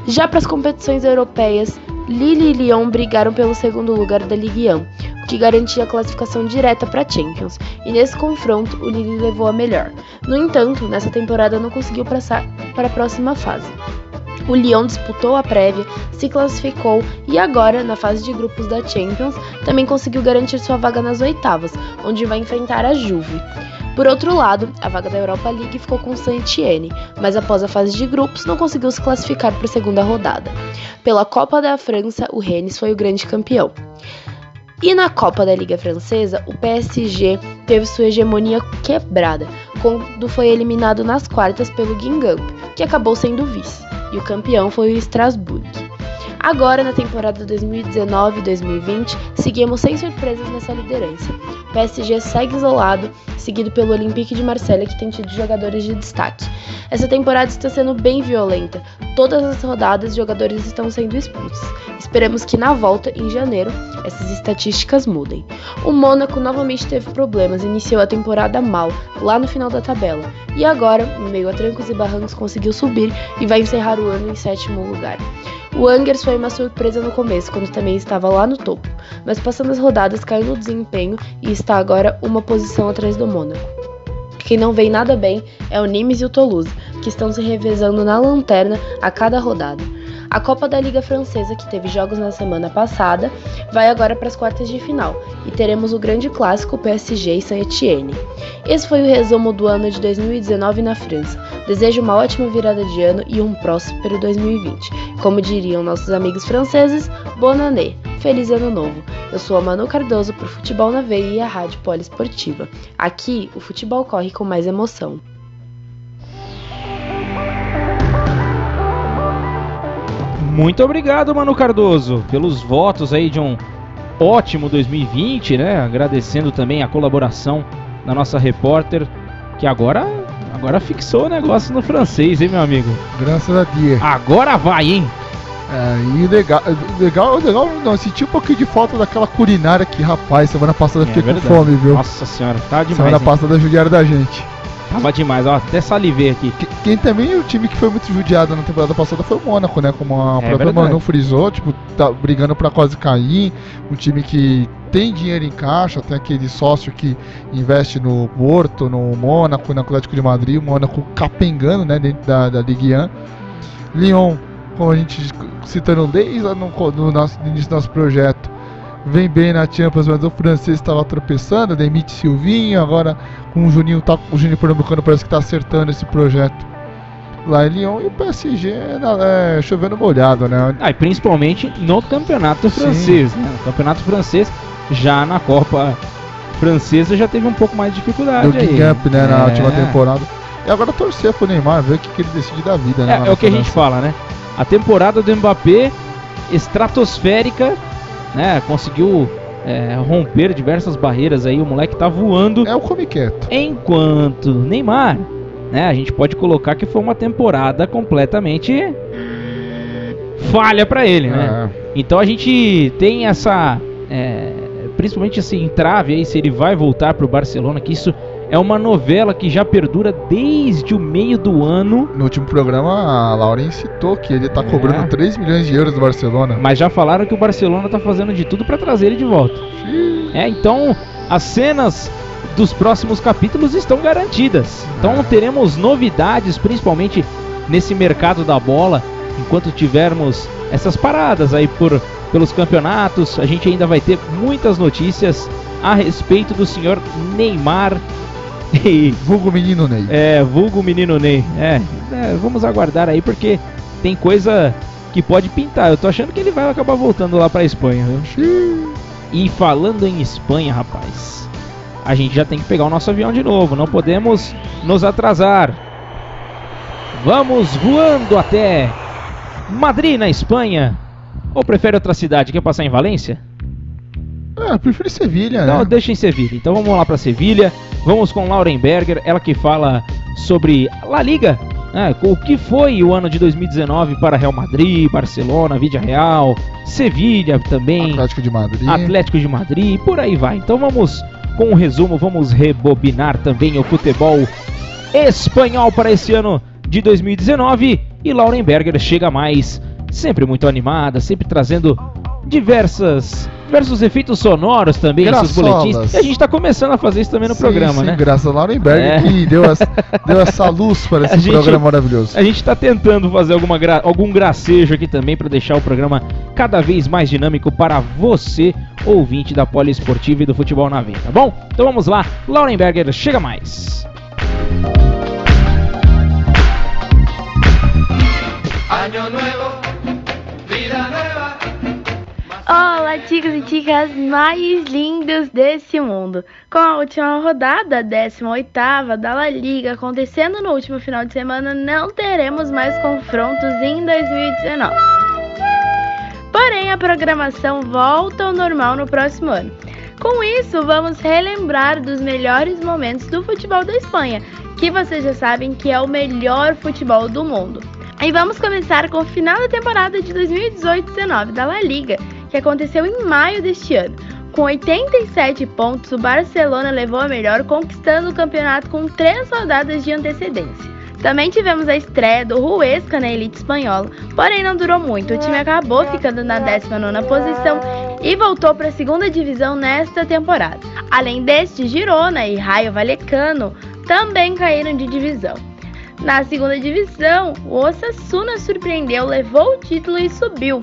Já para as competições europeias, Lille e Lyon brigaram pelo segundo lugar da Ligue 1, o que garantia a classificação direta para Champions, e nesse confronto o Lille levou a melhor. No entanto, nessa temporada não conseguiu passar para a próxima fase. O Lyon disputou a prévia, se classificou e agora, na fase de grupos da Champions, também conseguiu garantir sua vaga nas oitavas, onde vai enfrentar a Juve. Por outro lado, a vaga da Europa League ficou com o Saint-Etienne, mas após a fase de grupos não conseguiu se classificar para a segunda rodada. Pela Copa da França, o Rennes foi o grande campeão. E na Copa da Liga Francesa, o PSG teve sua hegemonia quebrada, quando foi eliminado nas quartas pelo Guingamp, que acabou sendo vice, e o campeão foi o Strasbourg. Agora, na temporada 2019-2020, seguimos sem surpresas nessa liderança. O PSG segue isolado, seguido pelo Olympique de Marselha, que tem tido jogadores de destaque. Essa temporada está sendo bem violenta. Todas as rodadas, jogadores estão sendo expulsos. Esperamos que na volta, em janeiro, essas estatísticas mudem. O Mônaco novamente teve problemas, iniciou a temporada mal, lá no final da tabela, e agora, em meio a trancos e barrancos, conseguiu subir e vai encerrar o ano em sétimo lugar. O Angers foi uma surpresa no começo, quando também estava lá no topo, mas passando as rodadas caiu no desempenho e está agora uma posição atrás do Mônaco. Quem não vem nada bem é o Nimes e o Toulouse, que estão se revezando na lanterna a cada rodada. A Copa da Liga Francesa, que teve jogos na semana passada, vai agora para as quartas de final e teremos o grande clássico PSG e Saint-Etienne. Esse foi o resumo do ano de 2019 na França. Desejo uma ótima virada de ano e um próspero 2020. Como diriam nossos amigos franceses, bonne année, feliz ano novo. Eu sou a Manu Cardoso para o Futebol na Veia e a Rádio Poliesportiva. Aqui, o futebol corre com mais emoção. Muito obrigado, Manu Cardoso, pelos votos aí de um ótimo 2020, né? Agradecendo também a colaboração da nossa repórter, que agora agora fixou o negócio no francês, hein, meu amigo? Graças a Deus. Agora vai, hein? É, e legal, legal, legal, não, senti um pouquinho de falta daquela culinária que, rapaz, semana passada eu fiquei É com fome, viu? Nossa senhora, tá demais. semana hein? passada judiaram da gente. Tava demais, ó, até salivei aqui. Que- Quem também, o time que foi muito judiado na temporada passada foi o Mônaco, né? Como a É própria verdade. Manu frisou, tipo, tá brigando pra quase cair. Um time que tem dinheiro em caixa, tem aquele sócio que investe no Porto, no Mônaco, no Atlético de Madrid, o Mônaco capengando, né? Dentro da, da Ligue 1. Lyon, como a gente citando desde no, no nosso, no início do nosso projeto, vem bem na Champions, mas o francês estava tropeçando, demite Silvinho, agora com o Juninho, tá, o Juninho Pernambucano parece que está acertando esse projeto lá em Lyon e o PSG é, chovendo molhado, né? Ah, e principalmente no campeonato Sim. francês, né? No campeonato francês, já na Copa Francesa já teve um pouco mais de dificuldade Do aí. Gigant, né, na É. última temporada. E agora torcer pro Neymar, ver o que, que ele decide da vida, né? É, é o que a gente fala, né? A temporada do Mbappé, estratosférica, né? Conseguiu é, romper diversas barreiras aí, o moleque tá voando. É o come quieto. Enquanto Neymar, né? A gente pode colocar que foi uma temporada completamente falha pra ele, né? É. Então a gente tem essa. é, principalmente esse entrave aí, se ele vai voltar pro Barcelona, que isso é uma novela que já perdura desde o meio do ano. No último programa, a Lauren citou que ele tá É. cobrando 3 milhões de euros do Barcelona. Mas já falaram que o Barcelona tá fazendo de tudo pra trazer ele de volta. É, então as cenas dos próximos capítulos estão garantidas. Então teremos novidades, principalmente nesse mercado da bola, enquanto tivermos essas paradas aí por pelos campeonatos, a gente ainda vai ter muitas notícias a respeito do senhor Neymar e Vulgo menino Ney. é, vulgo menino Ney. É, é, vamos aguardar aí porque tem coisa que pode pintar. Eu tô achando que ele vai acabar voltando lá pra Espanha, viu? E falando em Espanha, rapaz, a gente já tem que pegar o nosso avião de novo. Não podemos nos atrasar. Vamos voando até Madrid, na Espanha. Ou prefere outra cidade? Quer passar em Valência? É, eu prefiro Sevilha, Não, né? deixa em Sevilha. Então vamos lá para Sevilha. Vamos com Lauren Berger, ela que fala sobre La Liga. né, o que foi o ano de 2019 para Real Madrid, Barcelona, Vídea Real, Sevilha também, Atlético de Madrid. Atlético de Madrid, por aí vai. Então vamos com um resumo, vamos rebobinar também o futebol espanhol para esse ano de 2019. E Lauren Berger chega mais, sempre muito animada, sempre trazendo diversas diversos efeitos sonoros também seus Graçolas. boletins. E a gente está começando a fazer isso também no Sim, programa, sim, né? Graças a Lauren Berger É. que deu, essa- deu essa luz para esse A gente- programa maravilhoso. A gente está tentando fazer alguma gra- algum gracejo aqui também para deixar o programa cada vez mais dinâmico para você, ouvinte da Poliesportiva e do Futebol na Veia, tá bom? Então vamos lá, Laurenberger, chega mais. Olá, chicos e chicas mais lindos desse mundo. Com a última rodada, a 18ª da La Liga acontecendo no último final de semana, não teremos mais confrontos em 2019. Porém, a programação volta ao normal no próximo ano. Com isso, vamos relembrar dos melhores momentos do futebol da Espanha, que vocês já sabem que é o melhor futebol do mundo. E vamos começar com o final da temporada de 2018-19 da La Liga, que aconteceu em maio deste ano. Com 87 pontos, o Barcelona levou a melhor, conquistando o campeonato com três rodadas de antecedência. Também tivemos a estreia do Huesca na elite espanhola, porém não durou muito. O time acabou ficando na 19ª posição e voltou para a segunda divisão nesta temporada. Além deste, Girona e Raio Vallecano também caíram de divisão. Na segunda divisão, o Osasuna surpreendeu, levou o título e subiu.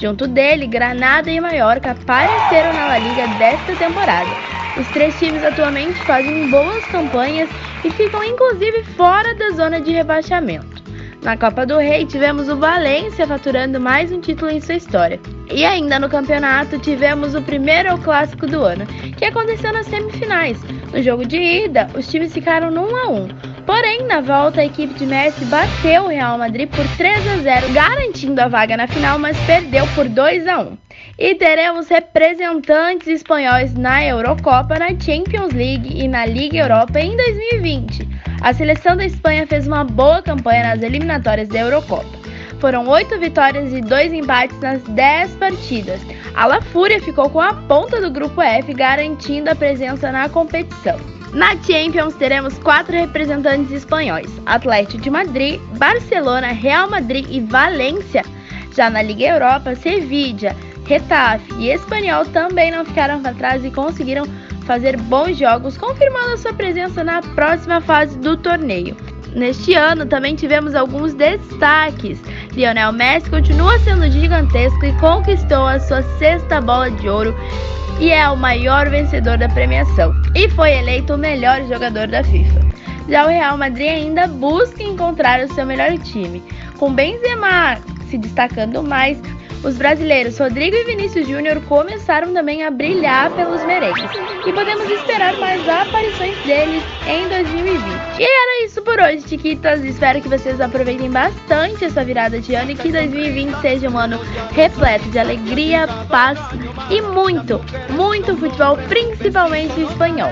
Junto dele, Granada e Mallorca apareceram na La Liga desta temporada. Os três times atualmente fazem boas campanhas e ficam inclusive fora da zona de rebaixamento. Na Copa do Rei, tivemos o Valência faturando mais um título em sua história. E ainda no campeonato, tivemos o primeiro clássico do ano, que aconteceu nas semifinais. No jogo de ida, os times ficaram no 1 a 1. Porém, na volta, a equipe de Messi bateu o Real Madrid por 3 a 0, garantindo a vaga na final, mas perdeu por 2 a 1. E teremos representantes espanhóis na Eurocopa, na Champions League e na Liga Europa em 2020. A seleção da Espanha fez uma boa campanha nas eliminatórias da Eurocopa. Foram oito vitórias e dois empates nas dez partidas. A La Fúria ficou com a ponta do grupo F, garantindo a presença na competição. Na Champions teremos quatro representantes espanhóis: Atlético de Madrid, Barcelona, Real Madrid e Valência. Já na Liga Europa, Sevilla, Retafe e Espanhol também não ficaram para trás e conseguiram fazer bons jogos, confirmando sua presença na próxima fase do torneio. Neste ano também tivemos alguns destaques. Lionel Messi continua sendo gigantesco e conquistou a sua sexta bola de ouro e é o maior vencedor da premiação e foi eleito o melhor jogador da FIFA. Já o Real Madrid ainda busca encontrar o seu melhor time, com Benzema se destacando mais os brasileiros Rodrigo e Vinícius Júnior começaram também a brilhar pelos merengues e podemos esperar mais aparições deles em 2020. E era isso por hoje, Chiquitas. Espero que vocês aproveitem bastante essa virada de ano e que 2020 seja um ano repleto de alegria, paz e muito, muito futebol, principalmente espanhol.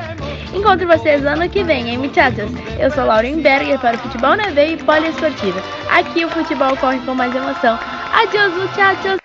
Encontro vocês ano que vem, hein, muchachos? Eu sou Lauren Berger para o Futebol na Veia e Poliesportiva. Aqui o futebol corre com mais emoção. Adiós, muchachos!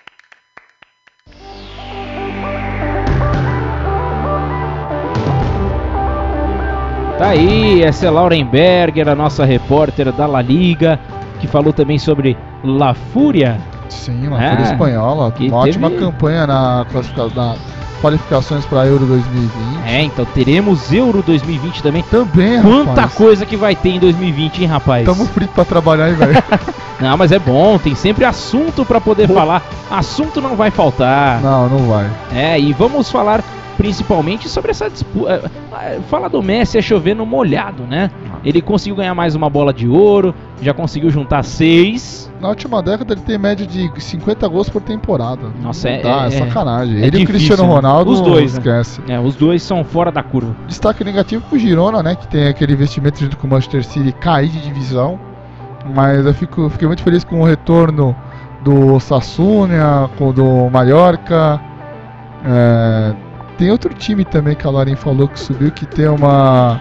Tá aí, essa é Lauren Berger, a nossa repórter da La Liga, que falou também sobre La Fúria. Sim, La Fúria é, espanhola. Uma ótima campanha na, na qualificações para Euro 2020. É, então teremos Euro 2020 também. Também, Quanta rapaz. coisa que vai ter em 2020, hein, rapaz? Tamo frito para trabalhar, hein, velho? não, mas é bom, tem sempre assunto para poder falar. Assunto não vai faltar. Não, não vai. É, e vamos falar principalmente sobre essa disputa. É, fala do Messi é chover no molhado, né? Ele conseguiu ganhar mais uma bola de ouro, já conseguiu juntar seis. Na última década ele tem média de 50 gols por temporada. Nossa, é, tá, é, é, sacanagem. É ele difícil, e o Cristiano né? Ronaldo os dois, né? esquece. Né? É, os dois são fora da curva. Destaque negativo pro Girona, né? Que tem aquele investimento junto com o Manchester City cair de divisão. Mas eu fico, fiquei muito feliz com o retorno do Sassunia, com o do Mallorca. É, tem outro time também que a Lauren falou que subiu que tem uma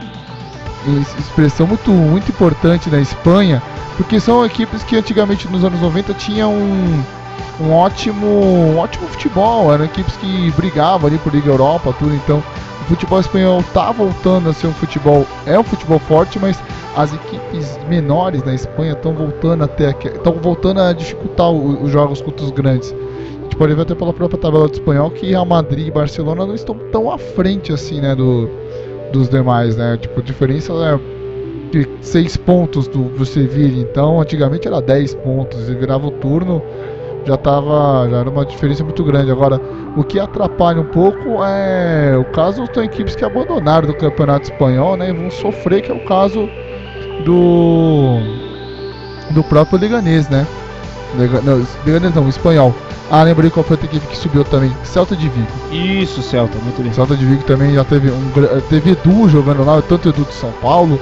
expressão muito, muito importante na Espanha, porque são equipes que antigamente nos anos 90 tinham um, um ótimo, um ótimo futebol, eram equipes que brigavam ali por Liga Europa, tudo, então o futebol espanhol está voltando a ser um futebol, é um futebol forte, mas as equipes menores na Espanha estão voltando até estão voltando a dificultar os jogos contra os grandes gente pode ver até pela própria tabela do espanhol que Real Madrid e Barcelona não estão tão à frente assim, né, do, dos demais, né? Tipo, a diferença é de 6 pontos do, do Sevilla, então antigamente era 10 pontos, e virava o turno, já tava. Já era uma diferença muito grande. Agora, o que atrapalha um pouco é o caso tem equipes que abandonaram do campeonato espanhol, né? E vão sofrer, que é o caso do. do próprio Liganês, né? Não, Liganês não, espanhol. Ah, lembrei qual foi a equipe que subiu também. Celta de Vigo. Isso, Celta, muito bem. Celta de Vigo também já teve um gra- teve Edu jogando lá, tanto Edu de São Paulo,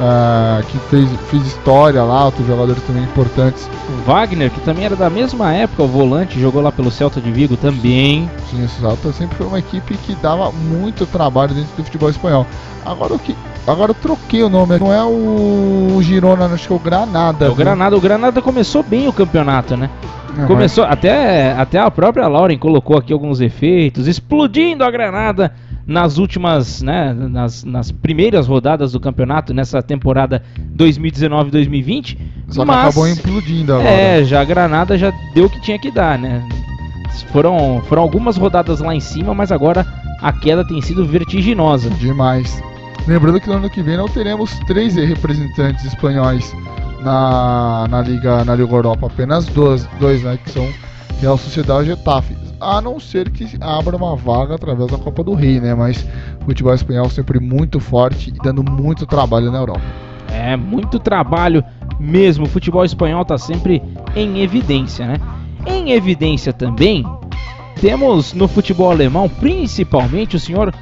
ah, que fez, fez história lá, outros jogadores também importantes. O Wagner, que também era da mesma época, o volante, jogou lá pelo Celta de Vigo também. Sim, o Celta sempre foi uma equipe que dava muito trabalho dentro do futebol espanhol. Agora o que. Agora eu troquei o nome, não é o Girona, acho que é o Granada. É o viu? Granada, o Granada começou bem o campeonato, né? Aham. Começou, até, até a própria Lauren colocou aqui alguns efeitos, explodindo a granada nas últimas, né, nas, nas primeiras rodadas do campeonato, nessa temporada 2019-2020. Só mas- acabou implodindo agora. É, já a Granada já deu o que tinha que dar, né? Foram, foram algumas rodadas lá em cima, mas agora a queda tem sido vertiginosa. Demais. Lembrando que no ano que vem não teremos três representantes espanhóis na, na Liga na Liga Europa, apenas dois, dois né, que são Real Sociedade e Getafe. A não ser que abra uma vaga através da Copa do Rei, né? Mas o futebol espanhol sempre muito forte e dando muito trabalho na Europa. É, muito trabalho mesmo. O futebol espanhol está sempre em evidência, né? Em evidência também temos no futebol alemão, principalmente o senhor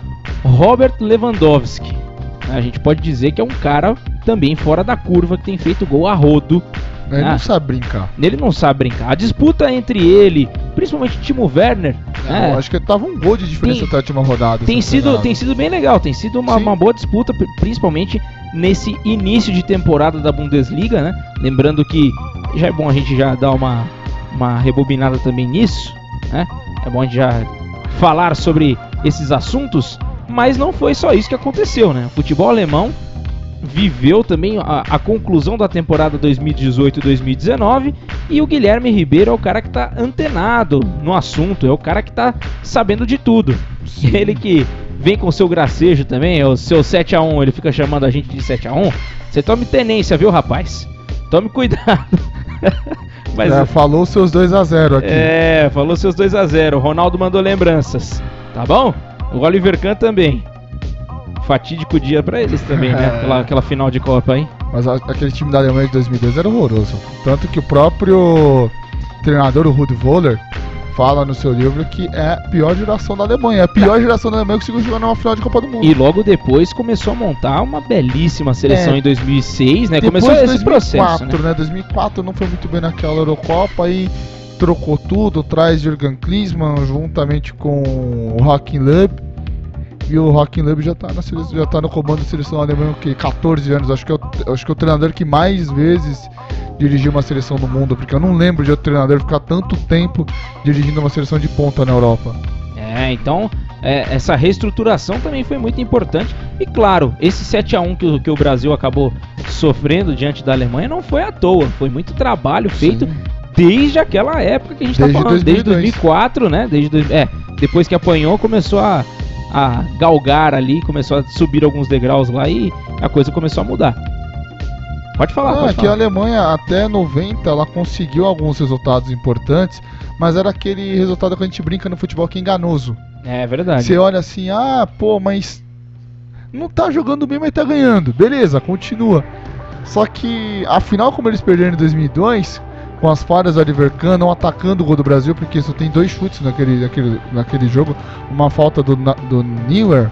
Robert Lewandowski. A gente pode dizer que é um cara também fora da curva que tem feito gol a rodo. Ele Ah. não sabe brincar. Ele não sabe brincar. A disputa entre ele, principalmente Timo Werner, né, Eu acho que tava um gol de diferença Tem- até a última rodada. tem sido, tem sido bem legal, tem sido uma, uma boa disputa, pri- principalmente nesse início de temporada da Bundesliga, né? Lembrando que já é bom a gente já dar uma, uma rebobinada também nisso, né? É bom a gente já falar sobre esses assuntos, mas não foi só isso que aconteceu, né? O futebol alemão viveu também a, a conclusão da temporada 2018-2019 e o Guilherme Ribeiro é o cara que tá antenado no assunto, é o cara que tá sabendo de tudo. Ele que vem com seu gracejo também, é o seu 7x1, ele fica chamando a gente de 7x1. Você tome tenência, viu, rapaz? Tome cuidado. Mas É, falou seus 2 a 0 aqui. é, falou seus 2 a 0 O Ronaldo mandou lembranças. Tá bom? O Oliver Kahn também. Fatídico dia pra eles também, né? É. Aquela, aquela final de Copa aí. Mas a- aquele time da Alemanha de 2002 era horroroso. Tanto que o próprio treinador, o Rudi Voller, fala no seu livro que é a pior geração da Alemanha. É a pior geração da Alemanha que conseguiu jogar numa final de Copa do Mundo. E logo depois começou a montar uma belíssima seleção É. em 2006, né? Depois Começou esse processo, 2004, né? né? 2004 não foi muito bem naquela Eurocopa aí trocou tudo, traz Jürgen Klinsmann juntamente com o Joachim Löw. E o Joachim Löw já tá, na seleção, já tá no comando da seleção alemã o quê? 14 anos. Acho que, é o, acho que é o treinador que mais vezes dirigiu uma seleção do mundo. Porque eu não lembro de outro treinador ficar tanto tempo dirigindo uma seleção de ponta na Europa. É, então é, essa reestruturação também foi muito importante. E claro, esse 7 a 1 que, o- que o Brasil acabou sofrendo diante da Alemanha não foi à toa. Foi muito trabalho feito desde aquela época que a gente Desde tá falando, desde 2002. 2004, né? Desde dois- é, depois que apanhou, começou a, a galgar ali, começou a subir alguns degraus lá e a coisa começou a mudar. Pode falar, Ah, pode que a falar. Alemanha até 90 ela conseguiu alguns resultados importantes, mas era aquele resultado que a gente brinca no futebol que é enganoso. É verdade. Você olha assim, ah, pô, mas não tá jogando bem, mas tá ganhando. Beleza, continua. Só que a final, como eles perderam em 2002, com as falhas do Oliver Kahn não atacando o gol do Brasil, porque só tem dois chutes naquele, naquele, naquele jogo, uma falta do, do Neuer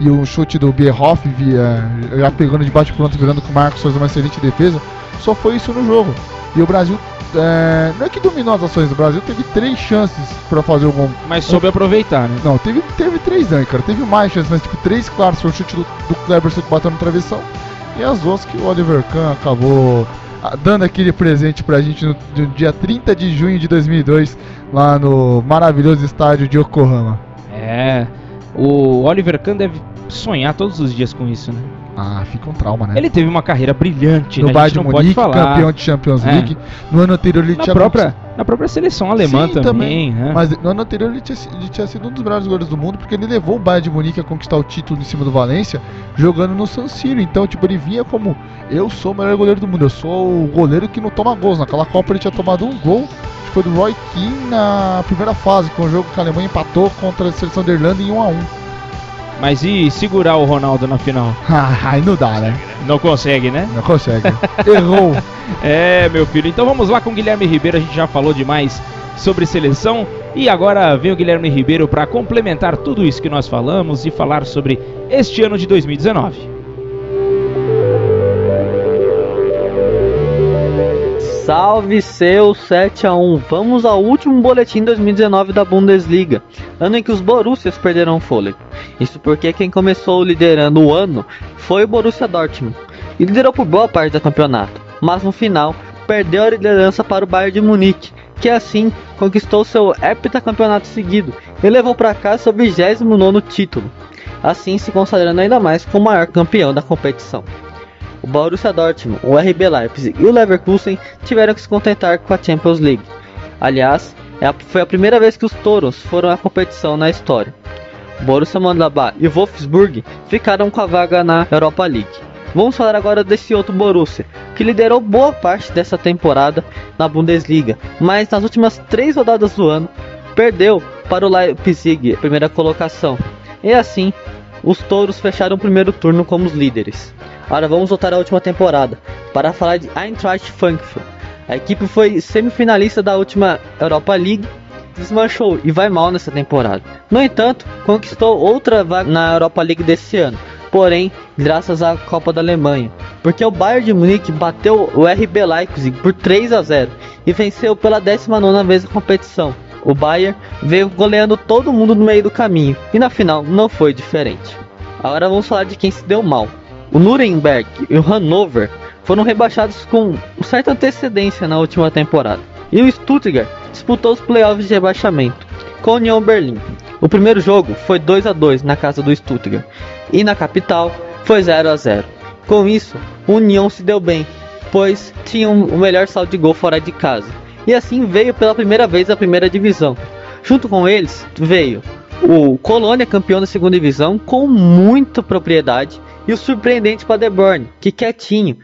e um chute do Bierhoff via, já pegando de bate pronto, virando com o Marcos faz uma excelente defesa. Só foi isso no jogo. E o Brasil, é, não é que dominou as ações, o Brasil teve três chances para fazer o gol. Mas soube aproveitar, né? Não, teve, teve três não, cara. Teve mais chances, mas tipo, três claras. Foi o chute do, do Cleberson que bateu no travessão. E as duas que o Oliver Kahn acabou dando aquele presente pra gente no, no dia 30 de junho de 2002, lá no maravilhoso estádio de Yokohama. É. O Oliver Kahn deve sonhar todos os dias com isso, né? Ah, fica um trauma, né? Ele teve uma carreira brilhante, no né? Bayern de Munique, campeão de Champions É. League. No ano anterior ele na tinha própria, na própria seleção alemã Sim, também, né? Mas no ano anterior ele tinha, ele tinha sido um dos melhores goleiros do mundo, porque ele levou o Bayern de Munique a conquistar o título em cima do Valência, jogando no San Siro. Então, tipo, ele vinha como, eu sou o melhor goleiro do mundo, eu sou o goleiro que não toma gols. Naquela Copa ele tinha tomado um gol, foi do Roy Keane na primeira fase, com o jogo que a Alemanha empatou contra a seleção da Irlanda em 1 a 1 Mas e segurar o Ronaldo na final? Aí não dá, né? Não consegue, né? Não consegue. Errou. É, meu filho. Então vamos lá com o Guilherme Ribeiro. A gente já falou demais sobre seleção. E agora vem o Guilherme Ribeiro para complementar tudo isso que nós falamos e falar sobre este ano de 2019. Salve seu 7 a 1. Vamos ao último boletim 2019 da Bundesliga, ano em que os Borussias perderam fôlego. Isso porque quem começou liderando o ano foi o Borussia Dortmund e liderou por boa parte do campeonato, mas no final perdeu a liderança para o Bayern de Munique, que assim conquistou seu heptacampeonato seguido e levou para casa seu 29 título, assim se consagrando ainda mais como o maior campeão da competição. O Borussia Dortmund, o RB Leipzig e o Leverkusen tiveram que se contentar com a Champions League. Aliás, é foi a primeira vez que os touros foram à competição na história. Borussia Mönchengladbach e Wolfsburg ficaram com a vaga na Europa League. Vamos falar agora desse outro Borussia, que liderou boa parte dessa temporada na Bundesliga, mas nas últimas três rodadas do ano perdeu para o Leipzig, primeira colocação. E assim, os touros fecharam o primeiro turno como os líderes. Agora vamos voltar à última temporada para falar de Eintracht Frankfurt. A equipe foi semifinalista da última Europa League, desmanchou e vai mal nessa temporada. No entanto, conquistou outra vaga na Europa League desse ano, porém graças à Copa da Alemanha, porque o Bayern de Munique bateu o RB Leipzig por 3 a 0 e venceu pela 19ª vez a competição. O Bayern veio goleando todo mundo no meio do caminho e na final não foi diferente. Agora vamos falar de quem se deu mal. O Nuremberg e o Hannover foram rebaixados com certa antecedência na última temporada. E o Stuttgart disputou os playoffs de rebaixamento com a União Berlim. O primeiro jogo foi 2 a 2 na casa do Stuttgart e na capital foi 0 a 0. Com isso, o União se deu bem, pois tinha o melhor saldo de gol fora de casa. E assim veio pela primeira vez à primeira divisão. Junto com eles veio o Colônia campeão da segunda divisão com muita propriedade e o surpreendente Paderborn, que quietinho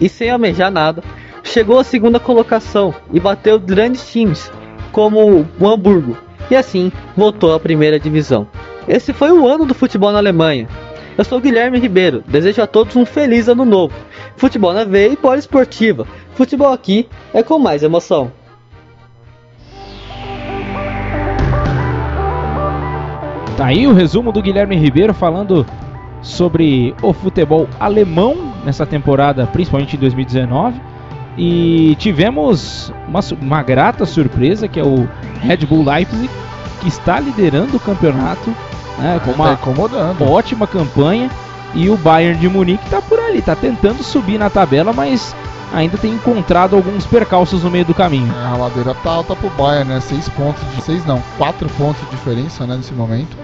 e sem almejar nada, chegou à segunda colocação e bateu grandes times como o Hamburgo e assim voltou à primeira divisão. Esse foi o ano do futebol na Alemanha. Eu sou Guilherme Ribeiro, desejo a todos um feliz ano novo. Futebol na veia e poliesportiva. Futebol aqui é com mais emoção. Tá aí o resumo do Guilherme Ribeiro falando sobre o futebol alemão nessa temporada, principalmente em 2019. E tivemos uma, uma grata surpresa que é o Red Bull Leipzig, que está liderando o campeonato né, com uma ótima campanha. E o Bayern de Munique está por ali, está tentando subir na tabela, mas ainda tem encontrado alguns percalços no meio do caminho. É, a ladeira tá alta pro Bayern, né? Seis pontos de seis não, quatro pontos de diferença, né, nesse momento.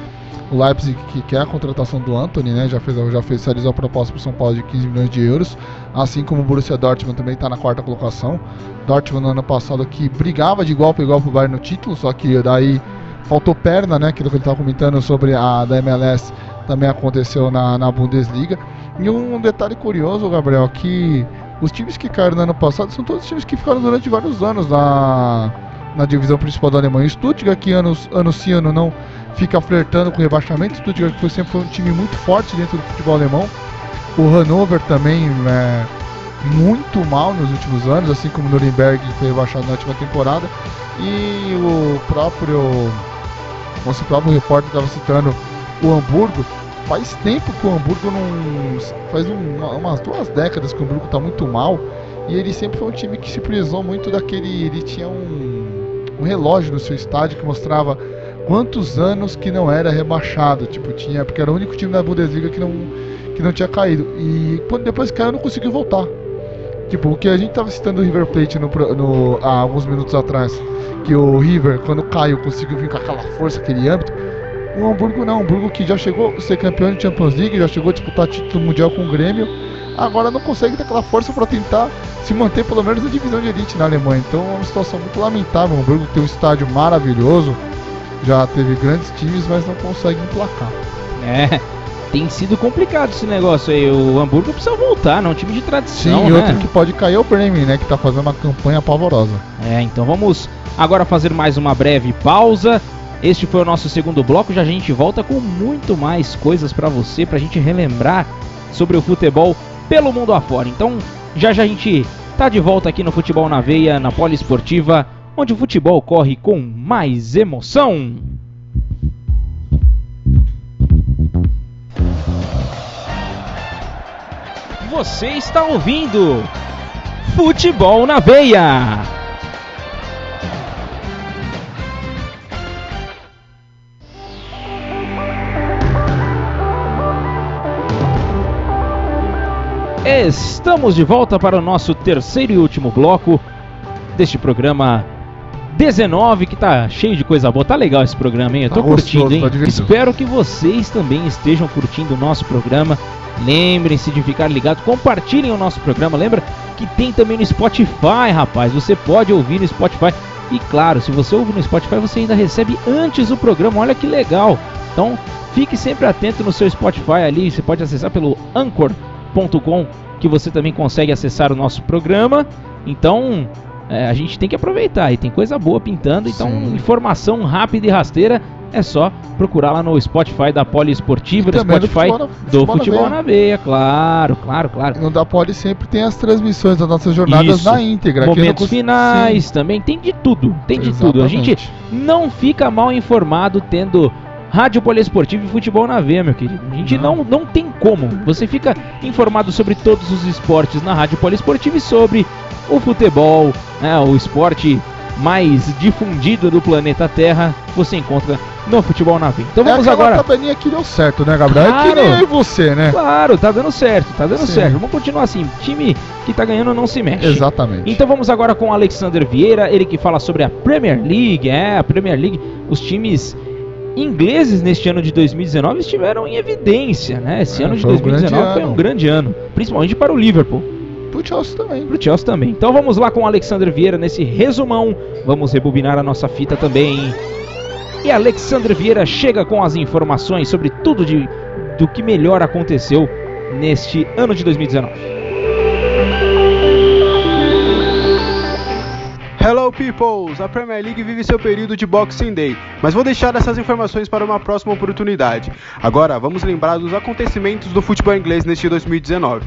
O Leipzig que quer a contratação do Anthony, né? Já fez, já fez a proposta para São Paulo de 15 milhões de euros, assim como o Borussia Dortmund também está na quarta colocação. Dortmund no ano passado que brigava de igual para igual pro Bayern no título, só que daí faltou perna, né? Aquilo que ele estava comentando sobre a da MLS também aconteceu na, na Bundesliga. E um detalhe curioso, Gabriel, que os times que caíram no ano passado são todos times que ficaram durante vários anos na, na divisão principal da Alemanha. O Stuttgart, que ano, ano sim, ano não, fica flertando com rebaixamento. O Stuttgart que foi, sempre foi um time muito forte dentro do futebol alemão. O Hannover também é muito mal nos últimos anos, assim como o Nuremberg que foi rebaixado na última temporada. E o próprio, o próprio repórter estava citando o Hamburgo. Faz tempo que o Hamburgo não. Faz um, umas duas décadas que o Hamburgo está muito mal. E ele sempre foi um time que se prezou muito daquele. Ele tinha um, um relógio no seu estádio que mostrava quantos anos que não era rebaixado. Tipo, tinha. Porque era o único time da Bundesliga que não, que não tinha caído. E depois caiu não conseguiu voltar. Tipo, o que a gente tava citando o River Plate no, no, há alguns minutos atrás, que o River, quando caiu, conseguiu vir com aquela força, aquele âmbito. O Hamburgo não, o Hamburgo que já chegou a ser campeão de Champions League, já chegou a disputar título mundial com o Grêmio, agora não consegue ter aquela força para tentar se manter pelo menos na divisão de elite na Alemanha. Então é uma situação muito lamentável. O Hamburgo tem um estádio maravilhoso, já teve grandes times, mas não consegue emplacar. É, tem sido complicado esse negócio aí. O Hamburgo precisa voltar, não é um time de tradição, Sim, e né? outro que pode cair é o Bremen, né? Que tá fazendo uma campanha pavorosa. É, então vamos agora fazer mais uma breve pausa. Este foi o nosso segundo bloco. Já a gente volta com muito mais coisas pra você, pra gente relembrar sobre o futebol pelo mundo afora. Então, já já a gente tá de volta aqui no Futebol na Veia, na Poliesportiva, onde o futebol corre com mais emoção. Você está ouvindo Futebol na Veia. Estamos de volta para o nosso terceiro e último bloco deste programa 19, que tá cheio de coisa boa. Tá legal esse programa, hein? Eu tô Tá curtindo, gostoso, hein? tá. Espero que vocês também estejam curtindo o nosso programa. Lembrem-se de ficar ligados, compartilhem o nosso programa. Lembra que tem também no Spotify, rapaz. Você pode ouvir no Spotify. E claro, se você ouve no Spotify, você ainda recebe antes o programa. Olha que legal. Então, fique sempre atento no seu Spotify ali. Você pode acessar pelo que você também consegue acessar o nosso programa. Então, é, a gente tem que aproveitar. E tem coisa boa pintando. Então, Sim. informação rápida e rasteira é só procurar lá no Spotify da Poliesportiva, do Spotify Futebol na- do Futebol na Veia. na Veia. Claro, claro, claro. E no da Poli sempre tem as transmissões das nossas jornadas Isso. na íntegra. Momentos finais Sim, também, tem de tudo, tem de tudo. A gente exatamente. não fica mal informado tendo Rádio Poliesportivo e Futebol na Veia, meu querido. A gente não. não, tem como. Você fica informado sobre todos os esportes na Rádio Poliesportivo e sobre o futebol, né, o esporte mais difundido do planeta Terra, você encontra no Futebol na Veia. Então É vamos aquela agora. tabelinha que deu certo, né, Gabriel? É Claro. que nem eu e você, né? Claro, tá dando certo, tá dando Sim. certo. Vamos continuar assim. Time que tá ganhando não se mexe. Exatamente. Então vamos agora com o Alexander Vieira, ele que fala sobre a Premier League. É, a Premier League, os times ingleses neste ano de 2019 estiveram em evidência, né? Esse É, ano de foi um 2019 grande foi um ano. grande ano, principalmente para o Liverpool, Pro Chelsea também. para o Chelsea também. Então vamos lá com o Alexander Vieira nesse resumão. Vamos rebobinar a nossa fita também. E Alexander Vieira chega com as informações sobre tudo de, do que melhor aconteceu neste ano de 2019. Hello peoples! A Premier League vive seu período de Boxing Day, mas vou deixar essas informações para uma próxima oportunidade. Agora, vamos lembrar dos acontecimentos do futebol inglês neste 2019.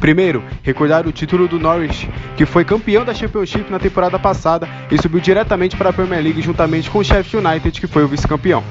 Primeiro, recordar o título do Norwich, que foi campeão da Championship na temporada passada e subiu diretamente para a Premier League juntamente com o Sheffield United, que foi o vice-campeão.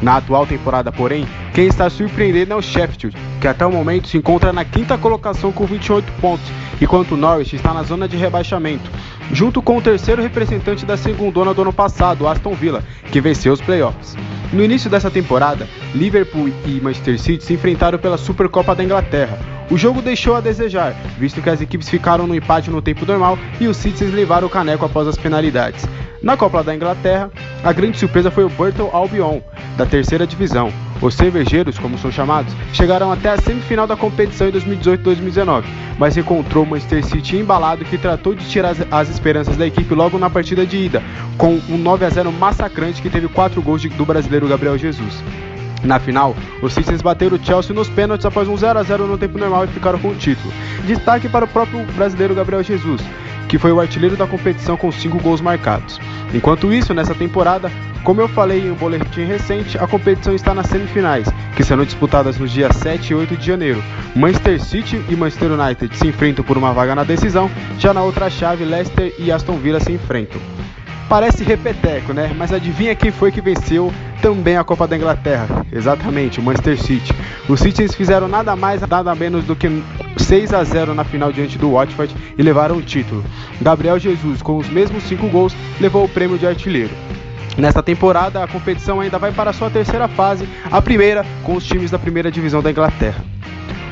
Na atual temporada, porém, quem está surpreendendo é o Sheffield, que até o momento se encontra na quinta colocação com 28 pontos, enquanto o Norwich está na zona de rebaixamento, junto com o terceiro representante da segundona do ano passado, Aston Villa, que venceu os playoffs. No início dessa temporada, Liverpool e Manchester City se enfrentaram pela Supercopa da Inglaterra. O jogo deixou a desejar, visto que as equipes ficaram no empate no tempo normal e os Citizens levaram o caneco após as penalidades. Na Copa da Inglaterra, a grande surpresa foi o Burton Albion, da terceira divisão. Os cervejeiros, como são chamados, chegaram até a semifinal da competição em 2018-2019, mas encontrou o Manchester City embalado que tratou de tirar as, as esperanças da equipe logo na partida de ida, com um 9 a 0 massacrante que teve 4 gols do brasileiro Gabriel Jesus. Na final, os Citizens bateram o Chelsea nos pênaltis após um 0 a 0 no tempo normal e ficaram com o título. Destaque para o próprio brasileiro Gabriel Jesus, que foi o artilheiro da competição com 5 gols marcados. Enquanto isso, nessa temporada, como eu falei em um boletim recente, a competição está nas semifinais, que serão disputadas nos dias 7 e 8 de janeiro. Manchester City e Manchester United se enfrentam por uma vaga na decisão, já na outra chave, Leicester e Aston Villa se enfrentam. Parece repeteco, né? Mas adivinha quem foi que venceu também a Copa da Inglaterra? Exatamente, o Manchester City. Os Citizens fizeram nada mais, nada menos do que 6 a 0 na final diante do Watford e levaram o título. Gabriel Jesus, com os mesmos 5 gols, levou o prêmio de artilheiro. Nesta temporada, a competição ainda vai para sua terceira fase, a primeira com os times da primeira divisão da Inglaterra.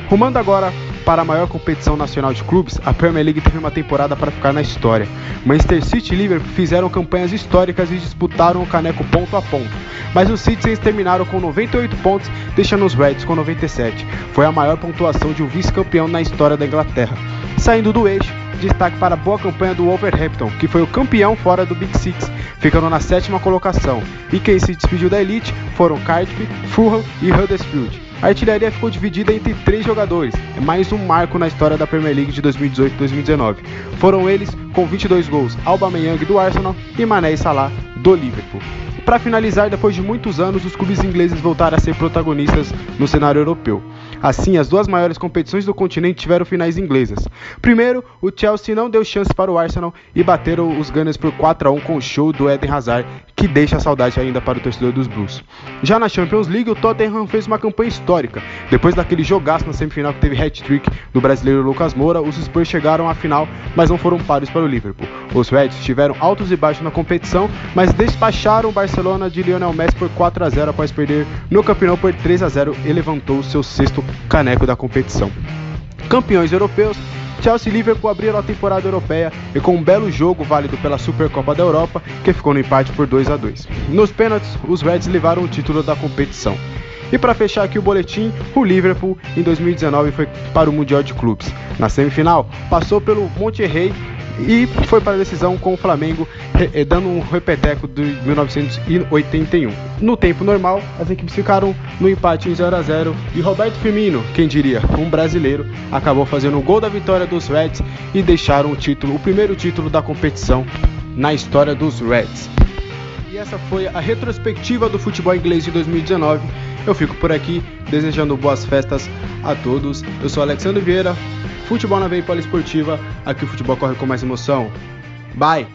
Rumando agora para a maior competição nacional de clubes, a Premier League teve uma temporada para ficar na história. Manchester City e Liverpool fizeram campanhas históricas e disputaram o caneco ponto a ponto, mas os Citizens terminaram com 98 pontos, deixando os Reds com 97. Foi a maior pontuação de um vice-campeão na história da Inglaterra. Saindo do eixo, destaque para a boa campanha do Wolverhampton, que foi o campeão fora do Big Six, ficando na sétima colocação. E quem se despediu da elite foram Cardiff, Fulham e Huddersfield. A artilharia ficou dividida entre três jogadores, é mais um marco na história da Premier League de 2018-2019. Foram eles, com 22 gols, Aubameyang do Arsenal e Mané e Salah do Liverpool. Para finalizar, depois de muitos anos, os clubes ingleses voltaram a ser protagonistas no cenário europeu. Assim, as duas maiores competições do continente tiveram finais inglesas. Primeiro, o Chelsea não deu chance para o Arsenal e bateram os Gunners por 4 a 1 com o show do Eden Hazard, que deixa saudade ainda para o torcedor dos Blues. Já na Champions League, o Tottenham fez uma campanha histórica. Depois daquele jogaço na semifinal que teve hat-trick do brasileiro Lucas Moura, os Spurs chegaram à final, mas não foram pares para o Liverpool. Os Reds tiveram altos e baixos na competição, mas despacharam o Barcelona de Lionel Messi por 4 a 0 após perder no campeão por 3 a 0 e levantou seu sexto caneco da competição. Campeões europeus, Chelsea e Liverpool abriram a temporada europeia e com um belo jogo válido pela Supercopa da Europa, que ficou no empate por 2 a 2. Nos pênaltis, os Reds levaram o título da competição. E para fechar aqui o boletim, o Liverpool em 2019 foi para o Mundial de Clubes. Na semifinal, passou pelo Monterrey e foi para a decisão com o Flamengo, eh, dando um repeteco de 1981. No tempo normal, as equipes ficaram no empate em 0 a 0 e Roberto Firmino, quem diria, um brasileiro, acabou fazendo o gol da vitória dos Reds e deixaram o título, o primeiro título da competição na história dos Reds. Essa foi a retrospectiva do futebol inglês de 2019. Eu fico por aqui desejando boas festas a todos. Eu sou Alexandre Vieira, Futebol na Veia Poliesportiva. Aqui o futebol corre com mais emoção. Bye!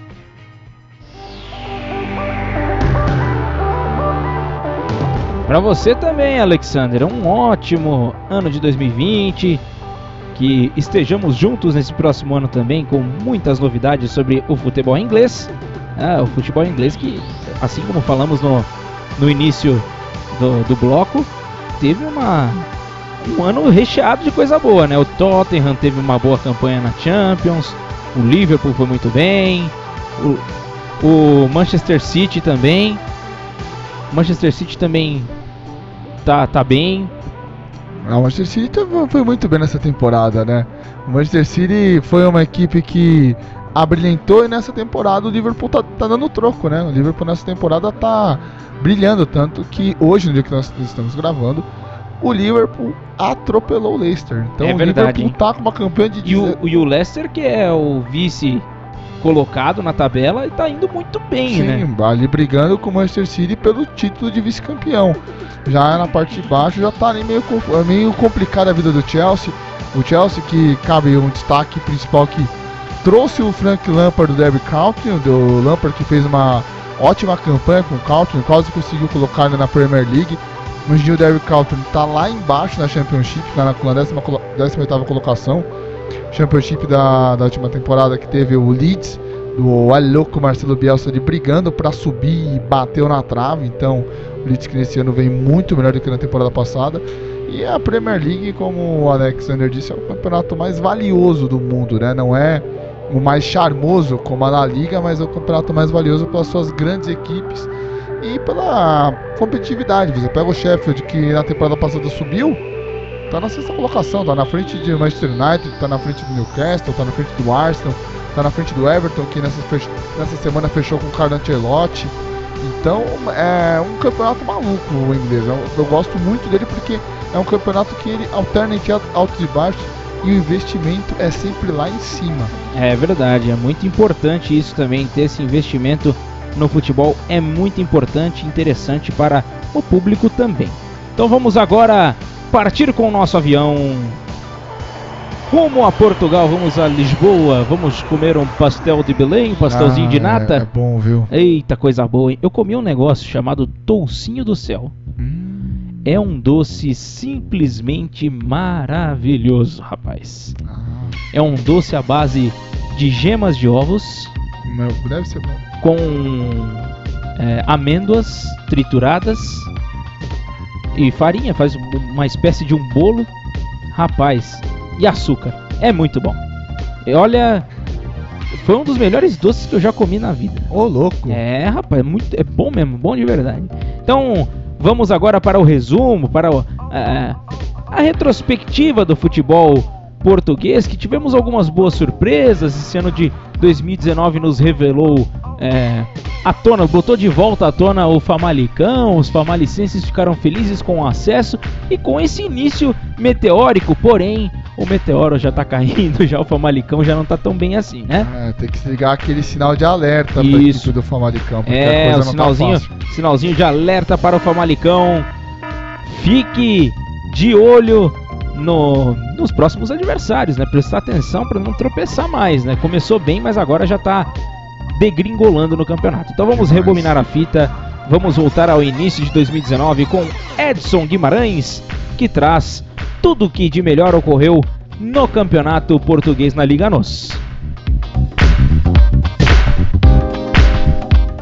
Para você também, Alexander, um ótimo ano de 2020. Que estejamos juntos nesse próximo ano também com muitas novidades sobre o futebol inglês. Ah, o futebol inglês que, assim como falamos no, no início do, do bloco, teve uma, um ano recheado de coisa boa, né? O Tottenham teve uma boa campanha na Champions, o Liverpool foi muito bem, o, o Manchester City também. O Manchester City também tá, tá bem. Ah, o Manchester City foi muito bem nessa temporada, né? O Manchester City foi uma equipe que abrilhantou e nessa temporada o Liverpool tá, tá dando troco, né? O Liverpool nessa temporada tá brilhando, tanto que hoje, no dia que nós estamos gravando, o Liverpool atropelou o Leicester. Então É o verdade, Liverpool tá com uma campanha de E o, e o Leicester, que é o vice colocado na tabela, e tá indo muito bem, Sim, né? ali brigando com o Manchester City pelo título de vice-campeão. Já na parte de baixo já tá ali meio, meio complicada a vida do Chelsea. O Chelsea que cabe um destaque principal que trouxe o Frank Lampard do Derby County, do Lampard que fez uma ótima campanha com o County, quase conseguiu colocar ele na Premier League. Dia o Derby County tá lá embaixo na Championship, na, na décima, colo- 18ª colocação. Championship da, da última temporada que teve o Leeds, do olha louco Marcelo Bielsa brigando para subir e bateu na trave. Então, o Leeds que nesse ano vem muito melhor do que na temporada passada. E a Premier League, como o Alexander disse, é o campeonato mais valioso do mundo, né? Não é o mais charmoso como a La Liga, mas é o campeonato mais valioso pelas suas grandes equipes e pela competitividade. Você pega o Sheffield que na temporada passada subiu, tá na sexta colocação, tá na frente de Manchester United, tá na frente do Newcastle, tá na frente do Arsenal, tá na frente do Everton, que nessa, nessa semana fechou com o Carlo Ancelotti. Então é um campeonato maluco o inglês. Eu, eu gosto muito dele porque é um campeonato que ele alterna entre al- altos e baixos e o investimento é sempre lá em cima. É verdade, é muito importante isso também, ter esse investimento no futebol é muito importante e interessante para o público também. Então vamos agora partir com o nosso avião rumo a Portugal, vamos a Lisboa, vamos comer um pastel de Belém, um pastelzinho Ah, de É, é nata. bom, viu? Eita, coisa boa, hein? Eu comi um negócio chamado toucinho do céu. Hum, É um doce simplesmente maravilhoso, rapaz. ah, É um doce à base de gemas de ovos meu, deve ser bom. com é, amêndoas trituradas e farinha, faz uma espécie de um bolo, rapaz, e açúcar. É muito bom. E olha, foi um dos melhores doces que eu já comi na vida. Ô, louco. É, rapaz, é, muito, é bom mesmo, bom de verdade. Então, vamos agora para o resumo, para o, é, a retrospectiva do futebol português, que tivemos algumas boas surpresas. Esse ano de 2019 nos revelou é, à tona, botou de volta à tona o Famalicão. Os famalicenses ficaram felizes com o acesso e com esse início meteórico, porém o meteoro já tá caindo, já o Famalicão já não tá tão bem assim, né? É, tem que ligar aquele sinal de alerta pra Isso. equipe do Famalicão, porque a É, coisa o não sinalzinho, tá sinalzinho de alerta para o Famalicão. Fique de olho no- nos próximos adversários, né? Prestar atenção para não tropeçar mais, né? Começou bem, mas agora já tá degringolando no campeonato. Então vamos rebobinar a fita, vamos voltar ao início de 2019 com Edson Guimarães, que traz tudo o que de melhor ocorreu no campeonato português na Liga NOS.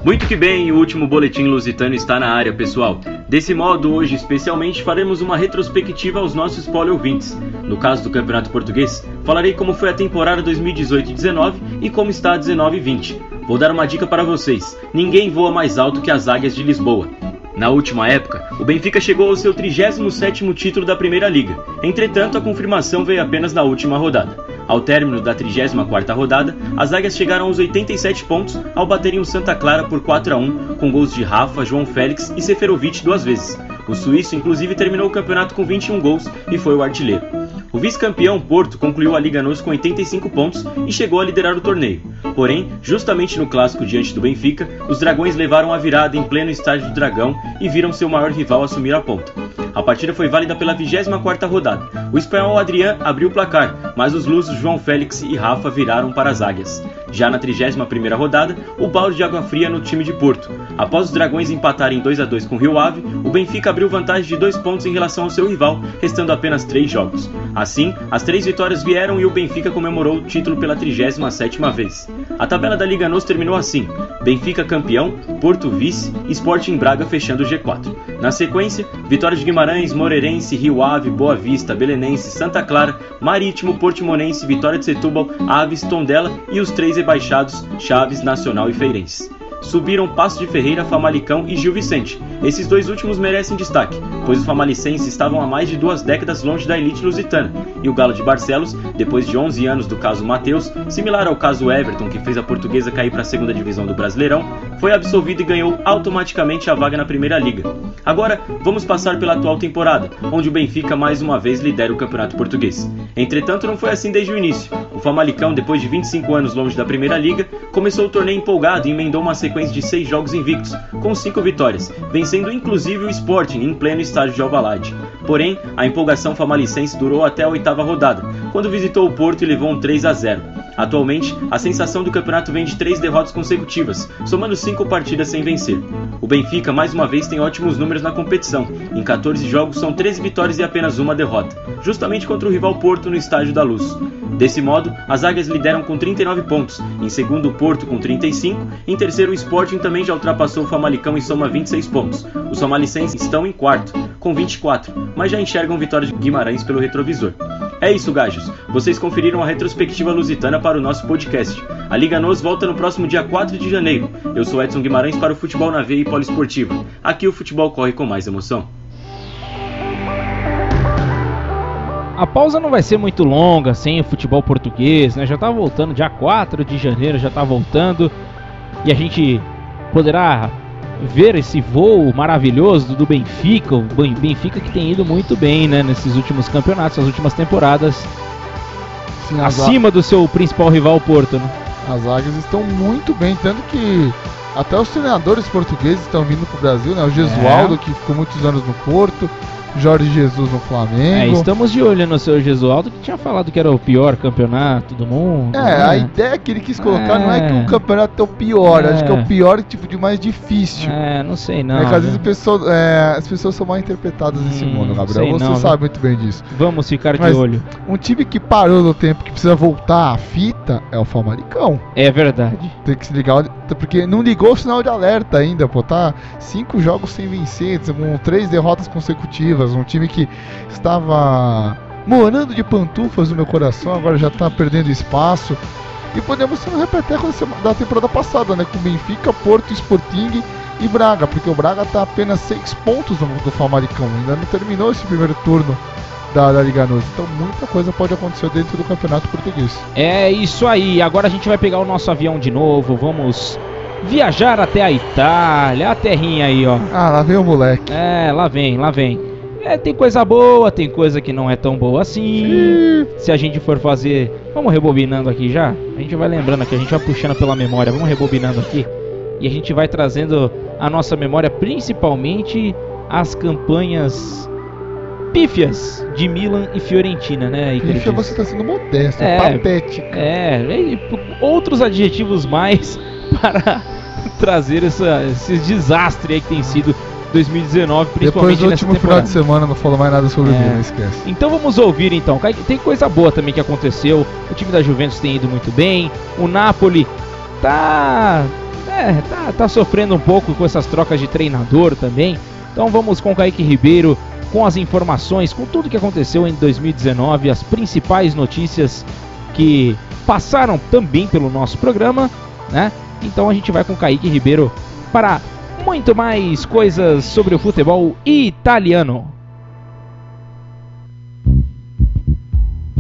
Muito que bem, o último boletim lusitano está na área, pessoal. Desse modo, hoje especialmente faremos uma retrospectiva aos nossos ouvintes. No caso do Campeonato Português, falarei como foi a temporada 2018-19 e como está a 19-20. Vou dar uma dica para vocês: ninguém voa mais alto que as águias de Lisboa. Na última época, o Benfica chegou ao seu 37º título da Primeira Liga. Entretanto, a confirmação veio apenas na última rodada. Ao término da 34ª rodada, as Águias chegaram aos 87 pontos ao baterem o Santa Clara por 4 a 1, com gols de Rafa, João Félix e Seferovic duas vezes. O suíço inclusive terminou o campeonato com 21 gols e foi o artilheiro. O vice-campeão Porto concluiu a Liga NOS com 85 pontos e chegou a liderar o torneio. Porém, justamente no clássico diante do Benfica, os Dragões levaram a virada em pleno estádio do Dragão e viram seu maior rival assumir a ponta. A partida foi válida pela 24ª rodada. O espanhol Adrián abriu o placar, mas os lusos João Félix e Rafa viraram para as águias. Já na 31ª rodada, o balde de água fria no time de Porto. Após os Dragões empatarem 2 a 2 com o Rio Ave, o Benfica abriu vantagem de dois pontos em relação ao seu rival, restando apenas três jogos. Assim, as três vitórias vieram e o Benfica comemorou o título pela 37ª vez. A tabela da Liga NOS terminou assim: Benfica campeão, Porto vice Sporting Braga fechando o G4. Na sequência, Vitória de Guimarães, Moreirense, Rio Ave, Boa Vista, Belenense, Santa Clara, Marítimo, Portimonense, Vitória de Setúbal, Aves, Tondela e os três rebaixados Chaves, Nacional e Feirense. Subiram Passo de Ferreira, Famalicão e Gil Vicente. Esses dois últimos merecem destaque, pois os famalicenses estavam há mais de duas décadas longe da elite lusitana, e o Galo de Barcelos, depois de 11 anos do caso Mateus, similar ao caso Everton, que fez a portuguesa cair para a segunda divisão do Brasileirão, foi absolvido e ganhou automaticamente a vaga na Primeira Liga. Agora, vamos passar pela atual temporada, onde o Benfica mais uma vez lidera o Campeonato Português. Entretanto, não foi assim desde o início. O Famalicão, depois de 25 anos longe da Primeira Liga, começou o torneio empolgado e emendou uma sequência de seis jogos invictos, com cinco vitórias, vencendo inclusive o Sporting em pleno estádio de Alvalade. Porém, a empolgação famalicense durou até a oitava rodada, quando visitou o Porto e levou um 3 a 0. Atualmente, a sensação do campeonato vem de três derrotas consecutivas, somando cinco partidas sem vencer. O Benfica mais uma vez tem ótimos números na competição. Em 14 jogos são 13 vitórias e apenas uma derrota, justamente contra o rival Porto no Estádio da Luz. Desse modo, as Águias lideram com 39 pontos, em segundo o Porto com 35, em terceiro o Sporting também já ultrapassou o Famalicão e soma 26 pontos. Os famalicenses estão em quarto, com 24, mas já enxergam vitória de Guimarães pelo retrovisor. É isso, gajos. Vocês conferiram a retrospectiva lusitana para o nosso podcast. A Liga Nos volta no próximo dia 4 de janeiro. Eu sou Edson Guimarães para o Futebol na Veia e Poliesportiva. Aqui o futebol corre com mais emoção. A pausa não vai ser muito longa sem o futebol português, né? Já tá voltando, dia 4 de janeiro já tá voltando. E a gente poderá ver esse voo maravilhoso do Benfica, o Ben- Benfica que tem ido muito bem, né, nesses últimos campeonatos, nas últimas temporadas, Sim, acima do seu principal rival Porto, né? as águias estão muito bem, tanto que até os treinadores portugueses estão vindo pro Brasil, né? O Gesualdo, que ficou muitos anos no Porto, Jorge Jesus no Flamengo. É, estamos de olho no seu Gesualdo, que tinha falado que era o pior campeonato do mundo. É, né? a ideia que ele quis colocar não é que É. o campeonato é o pior, É. acho que é o pior tipo de mais difícil. É, não sei não. é que às vezes né? as pessoas, é, as pessoas são mal interpretadas nesse Hum, mundo, sei Gabriel. Você não, sabe viu? muito bem disso. Vamos ficar Mas- de olho. Um time que parou no tempo, que precisa voltar à fita, é o Famalicão. É verdade. Tem que se ligar, porque não ligou o sinal de alerta ainda, pô. Tá cinco jogos sem vencer, com três derrotas consecutivas. Um time que estava morando de pantufas no meu coração, agora já tá perdendo espaço. E podemos ser um repeteco da temporada passada, né? Com Benfica, Porto, Sporting e Braga, porque o Braga tá apenas seis pontos do, do Famalicão, ainda não terminou esse primeiro turno da, da Liga Nos. Então muita coisa pode acontecer dentro do campeonato português. É isso aí. Agora a gente vai pegar o nosso avião de novo. Vamos viajar até a Itália, a terrinha aí, ó. Ah, lá vem o moleque. É, lá vem, lá vem. É, tem coisa boa, tem coisa que não é tão boa assim. Se a gente for fazer. Vamos rebobinando aqui já? A gente vai lembrando aqui, a gente vai puxando pela memória, vamos rebobinando aqui. E a gente vai trazendo a nossa memória, principalmente as campanhas pífias de Milan e Fiorentina, né? Pífia você tá sendo modesto, É. patético. É, e p- outros adjetivos mais para trazer essa, esse desastre aí que tem sido 2019, Depois principalmente do nessa último temporada. final de semana não falou mais nada sobre É. o Milan, esquece. Então vamos ouvir então. Tem coisa boa também que aconteceu. O time da Juventus tem ido muito bem. O Napoli tá, é, tá, tá sofrendo um pouco com essas trocas de treinador também. Então vamos com o Kaique Ribeiro com as informações, com tudo que aconteceu em 2019, as principais notícias que passaram também pelo nosso programa, né? Então a gente vai com Kaique Ribeiro para muito mais coisas sobre o futebol italiano.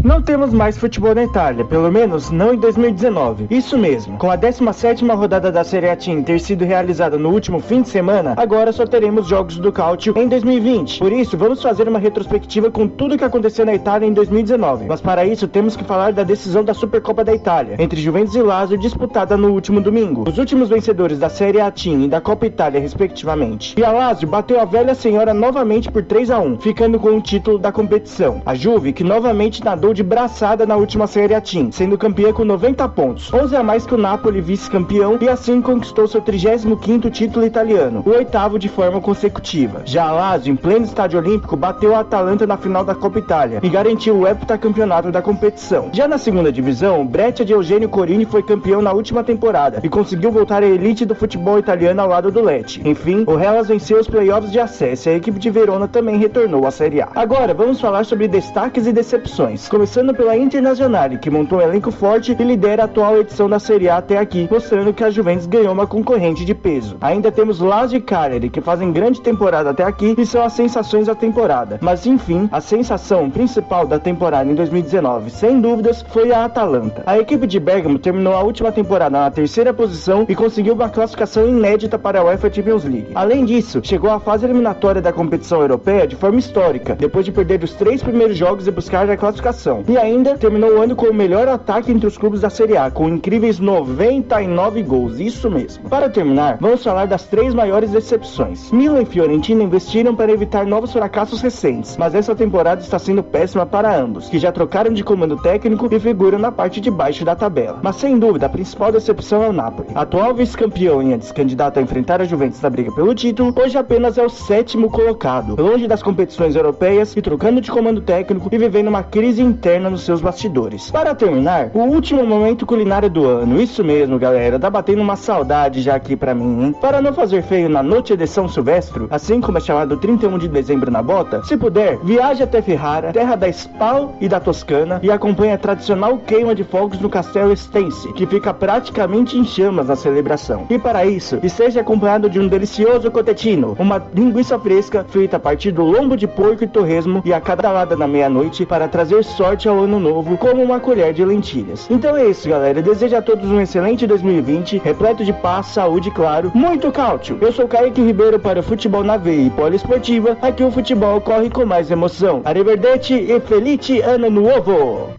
Não temos mais futebol na Itália, pelo menos não em 2019. Isso mesmo, com a 17ª rodada da Serie A Team ter sido realizada no último fim de semana, agora só teremos jogos do Calcio em 2020. Por isso, vamos fazer uma retrospectiva com tudo que aconteceu na Itália em 2019. Mas para isso, temos que falar da decisão da Supercopa da Itália, entre Juventus e Lazio, disputada no último domingo. Os últimos vencedores da Serie A Team e da Copa Itália, respectivamente. E a Lazio bateu a velha senhora novamente por 3 a 1 ficando com o título da competição. A Juve, que novamente nadou de braçada na última Série A Team, sendo campeã com 90 pontos, 11 a mais que o Napoli, vice-campeão, e assim conquistou seu 35º título italiano, o oitavo de forma consecutiva. Já a Lazio, em pleno estádio olímpico, bateu a Atalanta na final da Copa Itália e garantiu o heptacampeonato da competição. Já na segunda divisão, Breccia de Eugenio Corini foi campeão na última temporada e conseguiu voltar à elite do futebol italiano ao lado do Lecce. Enfim, o Hellas venceu os playoffs de acesso e a equipe de Verona também retornou à Série A. Agora, vamos falar sobre destaques e decepções. Começando pela Internazionale, que montou um elenco forte e lidera a atual edição da Série A até aqui, mostrando que a Juventus ganhou uma concorrente de peso. Ainda temos Lazio e Cagliari, que fazem grande temporada até aqui e são as sensações da temporada. Mas enfim, a sensação principal da temporada em 2019, sem dúvidas, foi a Atalanta. A equipe de Bergamo terminou a última temporada na terceira posição e conseguiu uma classificação inédita para a UEFA Champions League. Além disso, chegou à fase eliminatória da competição europeia de forma histórica, depois de perder os três primeiros jogos e buscar a classificação. E ainda terminou o ano com o melhor ataque entre os clubes da Série A, com incríveis 99 gols, isso mesmo. Para terminar, vamos falar das três maiores decepções. Milan e Fiorentina investiram para evitar novos fracassos recentes, mas essa temporada está sendo péssima para ambos, que já trocaram de comando técnico e figuram na parte de baixo da tabela. Mas sem dúvida, a principal decepção é o Napoli. Atual vice-campeão e antes candidato a enfrentar a Juventus na briga pelo título, hoje apenas é o sétimo colocado, longe das competições europeias e trocando de comando técnico e vivendo uma crise interna nos seus bastidores. Para terminar, o último momento culinário do ano, isso mesmo, galera, tá batendo uma saudade já aqui pra mim, hein? Para não fazer feio na noite de São Silvestre, assim como é chamado 31 de dezembro na bota, se puder, viaje até Ferrara, terra da Spal e da Toscana, e acompanhe a tradicional queima de fogos no Castelo Stance, que fica praticamente em chamas na celebração. E para isso, esteja acompanhado de um delicioso cotetino, uma linguiça fresca feita a partir do lombo de porco e torresmo e a cada lada na meia-noite para trazer sorte ao ano novo, como uma colher de lentilhas. Então é isso, galera. Desejo a todos um excelente 2020, repleto de paz, saúde e, claro, muito cálcio. Eu sou Kaique Ribeiro para o Futebol na Veia e Poliesportiva. Aqui o futebol corre com mais emoção. Arrivederci e felice ano novo!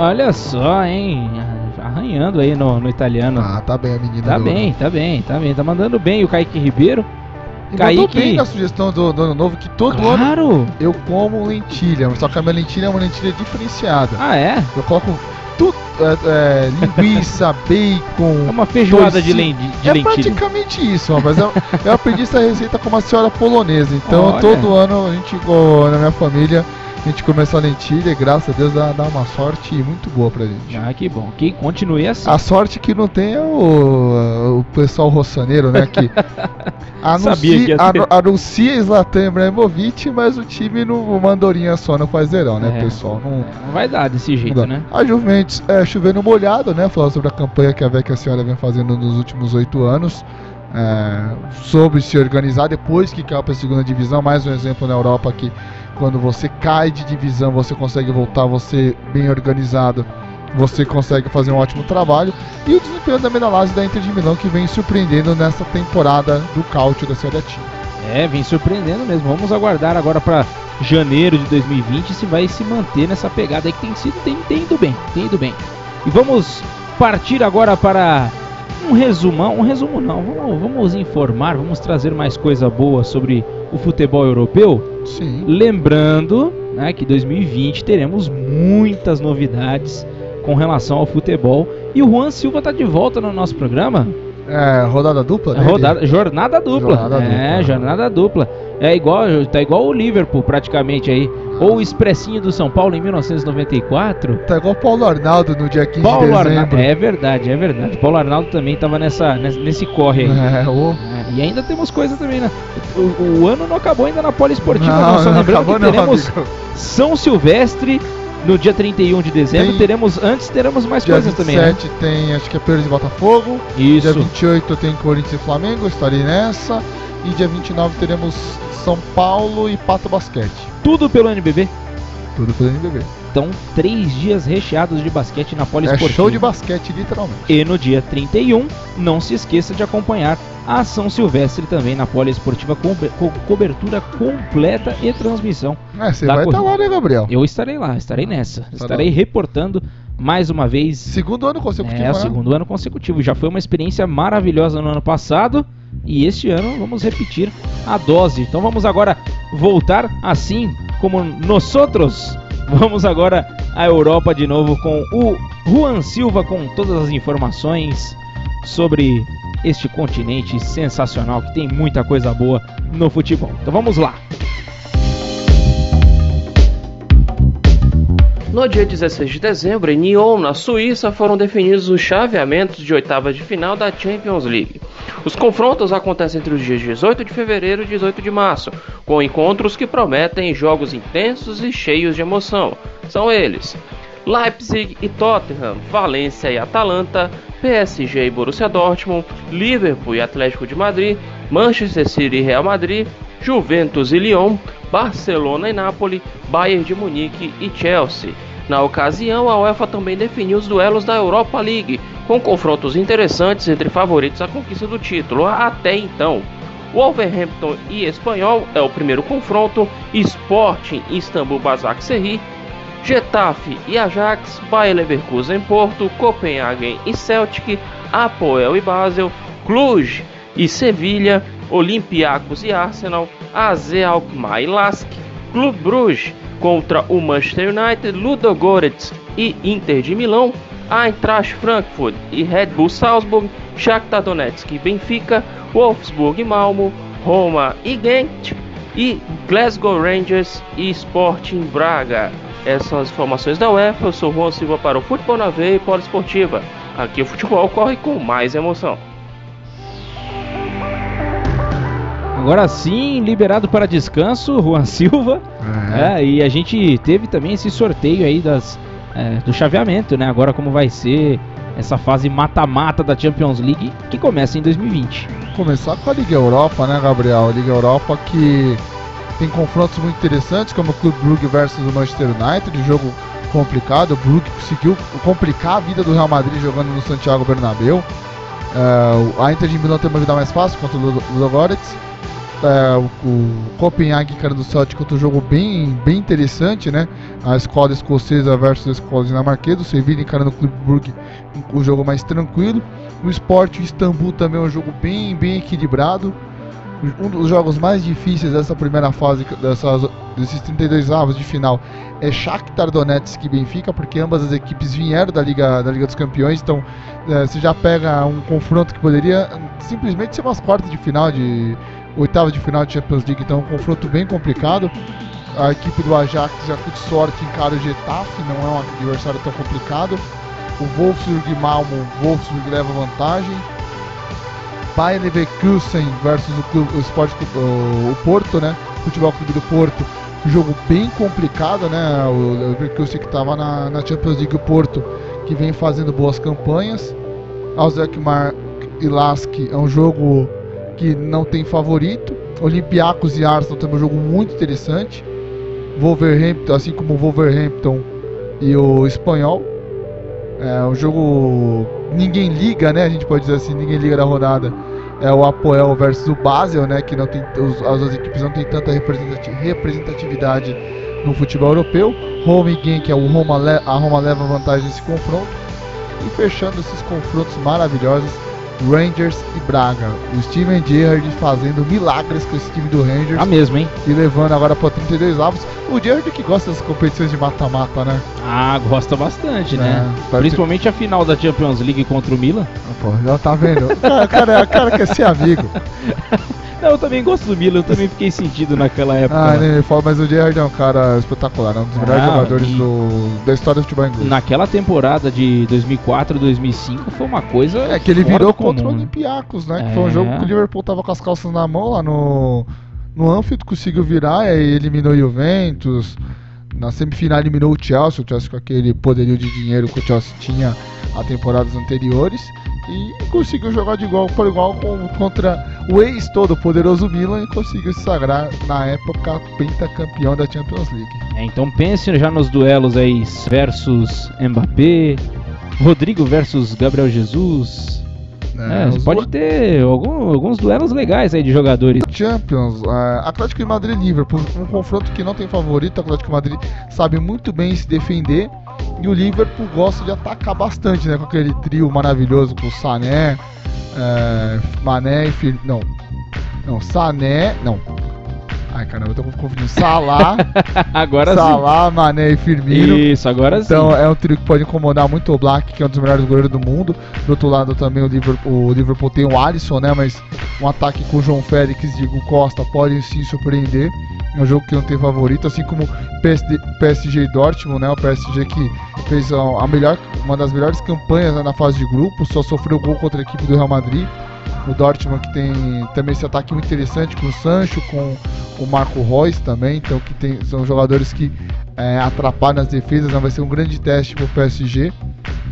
Olha só, hein? Arranhando aí no, no italiano. Ah, tá bem a menina. Tá do- bem, tá bem, tá bem. Tá mandando bem o Kaique Ribeiro. E mandou Kaique. bem na sugestão do, do ano novo que todo ano Claro! eu como lentilha, só que a minha lentilha é uma lentilha diferenciada. Ah, é? Eu coloco tudo, é, é, linguiça, bacon. É uma feijoada de, len- de É lentilha. praticamente isso, rapaz. Eu, eu aprendi essa receita com uma senhora polonesa. Então Olha. todo ano a gente, na minha família, a gente come essa lentilha e graças a Deus dá, dá uma sorte muito boa pra gente. Ah, que bom. Que continue assim. A sorte que não tem é o, o pessoal roçaneiro, né? Que Sabia que ia anuncia, ter. anuncia Zlatan Ibrahimovic, mas o time não manda Andorinha só não faz verão, né, É. pessoal? Não, Não vai dar desse jeito, né? A Juventus é chovendo molhado, né? Falar sobre a campanha que a Vecchia Senhora vem fazendo nos últimos oito anos. É, soube se organizar depois que caiu para a segunda divisão. Mais um exemplo na Europa que quando você cai de divisão, você consegue voltar, você bem organizado, você consegue fazer um ótimo trabalho. E o desempenho da Menalase da Inter de Milão que vem surpreendendo nessa temporada do Cautio da Série. É, vem surpreendendo mesmo. Vamos aguardar agora para janeiro de 2020 se vai se manter nessa pegada aí que tem sido tem, tem ido bem, tem ido bem. E vamos partir agora para um resumão, um resumo não, vamos, vamos informar, vamos trazer mais coisa boa sobre o futebol europeu. Sim. Lembrando né, que 2020 teremos muitas novidades com relação ao futebol. E o Juan Silva está de volta no nosso programa. É, rodada dupla? É, rodada, jornada dupla. Jornada é, dupla. jornada dupla. É igual, tá igual o Liverpool praticamente aí. Ou o Expressinho do São Paulo em 1994. Tá igual o Paulo Arnaldo no dia 15 Paulo de dezembro. Arnaldo, é verdade, é verdade. Paulo Arnaldo também tava nessa, nesse corre aí. É, o... É, e ainda temos coisa também, né? O, o, ano não acabou ainda na Poliesportiva, não, não. Só não lembrando acabou, que não, teremos amigo. São Silvestre no dia 31 de dezembro. Tem- Teremos, antes teremos mais Dia coisas também, né? 27 tem, acho que é Pedro de Botafogo. Isso. Dia 28 tem Corinthians e Flamengo, estarei nessa. E dia 29 teremos São Paulo e Pato Basquete. Tudo pelo NBB. Tudo pelo NBB. Então, três dias recheados de basquete na É Poliesportiva. show de basquete, literalmente. E no dia 31, não se esqueça de acompanhar a Ação Silvestre também na Poliesportiva com com cobertura completa e transmissão. É, você vai estar corrida. lá, né, Gabriel? Eu estarei lá, estarei nessa. Tá Estarei reportando mais uma vez. Segundo ano consecutivo, É, o né? segundo ano consecutivo. Já foi uma experiência maravilhosa no ano passado. E este ano vamos repetir a dose. Então vamos agora voltar assim como nós outros. Vamos agora à Europa de novo com o Juan Silva com todas as informações sobre este continente sensacional que tem muita coisa boa no futebol. Então vamos lá. No dia 16 de dezembro, em Nyon, na Suíça, foram definidos os chaveamentos de oitavas de final da Champions League. Os confrontos acontecem entre os dias 18 de fevereiro e 18 de março, com encontros que prometem jogos intensos e cheios de emoção. São eles: Leipzig e Tottenham, Valência e Atalanta, PSG e Borussia Dortmund, Liverpool e Atlético de Madrid, Manchester City e Real Madrid, Juventus e Lyon, Barcelona e Nápoles, Bayern de Munique e Chelsea. Na ocasião, a UEFA também definiu os duelos da Europa League, com confrontos interessantes entre favoritos à conquista do título até então. Wolverhampton e Espanhol é o primeiro confronto, Sporting e Istambul Basaksehir, Getafe e Ajax, Bayer Leverkusen Porto, Copenhagen e Celtic, Apoel e Basel, Cluj e Sevilha, Olympiacos e Arsenal, AZ Alkmaar e Lask, Clube Bruges contra o Manchester United, Ludogorets e Inter de Milão, Eintracht Frankfurt e Red Bull Salzburg, Shakhtar Donetsk e Benfica, Wolfsburg e Malmo, Roma e Gent e Glasgow Rangers e Sporting Braga. Essas são as informações da UEFA. Eu sou Juan Silva para o Futebol na Veia e Poliesportiva. Aqui o futebol corre com mais emoção. Agora sim, liberado para descanso, Juan Silva. É, e a gente teve também esse sorteio aí das, é, do chaveamento, né? Agora como vai ser essa fase mata-mata da Champions League que começa em 2020. Começar com a Liga Europa, né, Gabriel? A Liga Europa que tem confrontos muito interessantes, como o Clube Brugge versus o Manchester United, jogo complicado. O Brugge conseguiu complicar a vida do Real Madrid jogando no Santiago Bernabéu. É, a Inter de Milão tem uma vida mais fácil contra o Ludo- Ludogorets. É, o, Copenhague encarando o Celtic outro jogo bem, bem interessante, né? A escola escocesa versus a escola dinamarquesa. O Sevilla encarando o Clube um jogo mais tranquilo. O Sport Istambul também é um jogo bem, bem equilibrado. Um dos jogos mais difíceis dessa primeira fase, dessas, desses 32 avos de final, é Shakhtar Donetsk e Benfica, porque ambas as equipes vieram da Liga, da Liga dos Campeões, então é, você já pega um confronto que poderia simplesmente ser umas quartas de final, de oitavas de final de Champions League, então é um confronto bem complicado. A equipe do Ajax já com sorte encara o Getafe, não é um adversário tão complicado. O Wolfsburg Malmo, o Wolfsburg leva vantagem. Bayern Leverkusen versus o, clube, o Sport o, o Porto, né? Futebol Clube do Porto. Um jogo bem complicado, né? O Leverkusen que estava na, na Champions League, o Porto que vem fazendo boas campanhas. Alzheimer e Lask é um jogo que não tem favorito. Olympiacos e Arsenal também é um jogo muito interessante. Wolverhampton, assim como o Wolverhampton e o Espanhol. É, o jogo ninguém liga, né? A gente pode dizer assim, ninguém liga da rodada. É o Apoel versus o Basel, né? Que não tem, os, as duas equipes não têm tanta representati- representatividade no futebol europeu. Home e que é o Roma, a Roma leva vantagem nesse confronto. E fechando esses confrontos maravilhosos, Rangers e Braga. O Steven Gerrard fazendo milagres com esse time do Rangers. Tá mesmo, hein? E levando agora para 32 avos. O Gerrard que gosta das competições de mata-mata, né? Ah, gosta bastante, É, né? Principalmente a final da Champions League contra o Milan. Pô, já tá vendo? O cara, cara, o cara quer ser amigo. Não, eu também gosto do Milan, eu também fiquei sentido naquela época. Ah, nem me fala, mas o Gerrard é um cara espetacular, é um dos melhores Ah, jogadores e- do, da história do futebol inglês. Naquela temporada de 2004, 2005 foi uma coisa. É que ele virou contra o né? Olympiacos, né? Que foi um jogo É. que o Liverpool tava com as calças na mão lá no, no Anfield, conseguiu virar, e aí eliminou o Juventus. Na semifinal eliminou o Chelsea, o Chelsea com aquele poderio de dinheiro que o Chelsea tinha a temporadas anteriores. E conseguiu jogar de igual por igual contra o ex todo poderoso Milan e conseguiu se sagrar na época pentacampeão da Champions League. É, então pense já nos duelos aí versus Mbappé, Rodrigo versus Gabriel Jesus. É, você pode du- ter algum- alguns duelos legais aí de jogadores. Champions, é, Atlético de Madrid e Liverpool, um confronto que não tem favorito, o Atlético de Madrid sabe muito bem se defender e o Liverpool gosta de atacar bastante, né, com aquele trio maravilhoso com Sané, é, Mané e Fir... não, não, Sané, não, ai caramba, eu tô confundindo, Salah, Agora Salah, Mané e Firmino. Isso, agora então, sim. é um trio que pode incomodar muito o Black, que é um dos melhores goleiros do mundo. Do outro lado também o Liverpool, o Liverpool tem o Alisson, né? Mas um ataque com o João Félix e Diego Costa pode sim surpreender. É um jogo que não tem favorito, assim como PSD, PSG e Dortmund, né? O PSG que fez a melhor, uma das melhores campanhas né, na fase de grupo, só sofreu gol contra a equipe do Real Madrid. O Dortmund que tem também esse ataque muito interessante com o Sancho, com o Marco Reus também, então que tem, são jogadores que é, atrapalham as defesas, né? vai ser um grande teste para o PSG.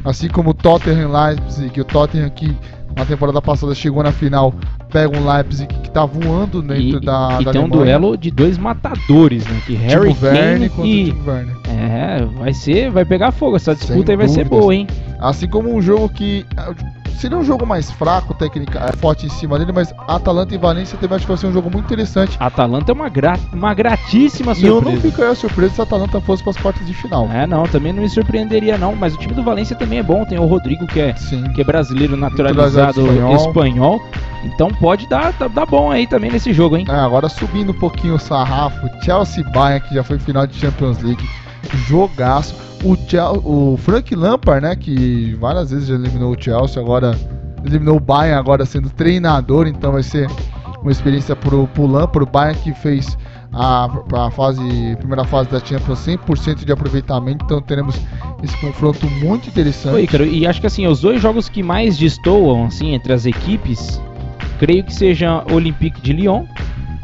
Assim como o Tottenham Leipzig, que o Tottenham que na temporada passada chegou na final, pega um Leipzig que tá voando dentro da, E da tem um duelo de dois matadores, né? Que Harry Timo Kane o e... Timo Werner. É, vai ser, vai pegar fogo. Essa disputa Sem aí vai ser dúvidas. boa, hein? Assim como um jogo que seria um jogo mais fraco, técnica é, forte em cima dele, mas Atalanta e Valência também acho que vai ser um jogo muito interessante. Atalanta é uma, gra... uma gratíssima E eu não surpresa. ficaria surpreso se a Atalanta fosse para as quartas de final. É, não, também não me surpreenderia não, mas o time do Valência também é bom, tem o Rodrigo que é, Sim. que é brasileiro naturalizado espanhol. espanhol. então pode dar, dar, dar bom aí também nesse jogo, hein? É, agora subindo um pouquinho o sarrafo, Chelsea Bayern, que já foi final de Champions League, jogaço. O, Chel- o Frank Lampard, né, que várias vezes já eliminou o Chelsea, agora eliminou o Bayern, agora sendo treinador, então vai ser uma experiência pro, pro Lampard, o Bayern que fez a, a fase, primeira fase da Champions 100% de aproveitamento, então teremos esse confronto muito interessante. Oi, e acho que assim, os dois jogos que mais destoam assim entre as equipes, creio que seja Olympique de Lyon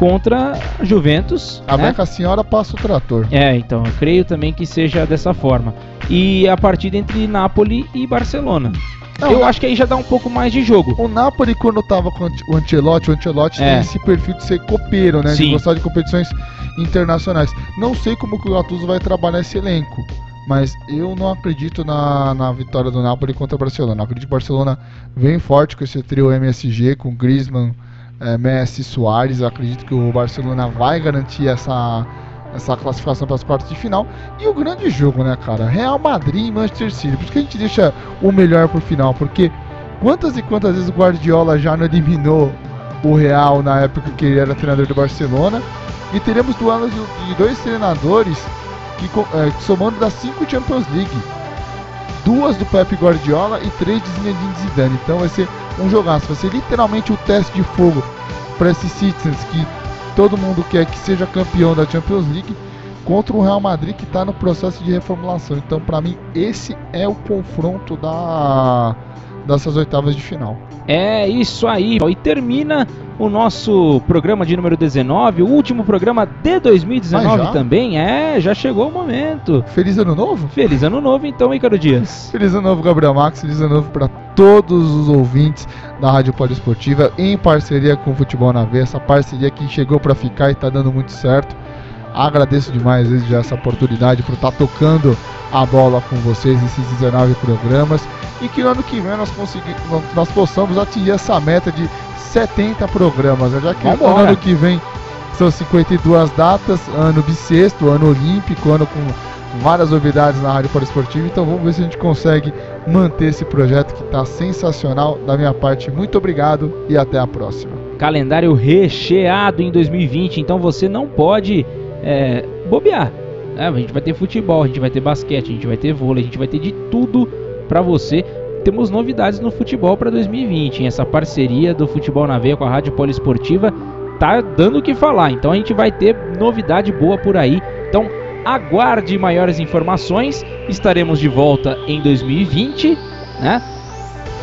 contra Juventus, A né? Meca Senhora passa o trator. É, então, eu creio também que seja dessa forma. E a partida entre Napoli e Barcelona. Não, eu acho que aí já dá um pouco mais de jogo. O Napoli, quando tava com o Ancelotti, o Ancelotti É. tem esse perfil de ser copeiro, né? Sim. De gostar de competições internacionais. Não sei como que o Gattuso vai trabalhar esse elenco. Mas eu não acredito na, na vitória do Napoli contra o Barcelona. Eu acredito que o Barcelona vem forte com esse trio MSG, com Griezmann, eh, Messi Soares. Eu acredito que o Barcelona vai garantir essa, essa classificação para as quartas de final. E o grande jogo, né, cara? Real Madrid e Manchester City. Por isso que a gente deixa o melhor pro final, porque quantas e quantas vezes o Guardiola já não eliminou o Real na época que ele era treinador do Barcelona? E teremos duelos de, dois treinadores que, que somando das cinco Champions League. Duas do Pep Guardiola e três de Zinedine Zidane. Então vai ser um jogaço. Vai ser literalmente o teste de fogo para esses Citizens que todo mundo quer que seja campeão da Champions League contra o Real Madrid que está no processo de reformulação. Então, para mim, esse é o confronto da dessas oitavas de final. É isso aí. E termina o nosso programa de número 19, o último programa de 2019 Ah, também. É, já chegou o momento. Feliz ano novo? Feliz ano novo então, Ícaro Dias. Feliz ano novo, Gabriel Max. Feliz ano novo para todos os ouvintes da Rádio Poliesportiva, em parceria com o Futebol na Veia. Essa parceria que chegou para ficar e está dando muito certo. Agradeço demais desde já essa oportunidade por estar tocando a bola com vocês nesses 19 programas e que no ano que vem nós, nós possamos atingir essa meta de 70 programas, né? já que no ano que vem são 52 datas, ano bissexto, ano olímpico, ano com várias novidades na Rádio Poliesportiva, então vamos ver se a gente consegue manter esse projeto que está sensacional. Da minha parte, muito obrigado e até a próxima. Calendário recheado em 2020, então você não pode é, bobear. É, a gente vai ter futebol, a gente vai ter basquete, a gente vai ter vôlei, a gente vai ter de tudo para você. Temos novidades no futebol para 2020. Hein? Essa parceria do Futebol na Veia com a Rádio Poliesportiva tá dando o que falar. Então a gente vai ter novidade boa por aí. Então aguarde maiores informações. Estaremos de volta em 2020, né?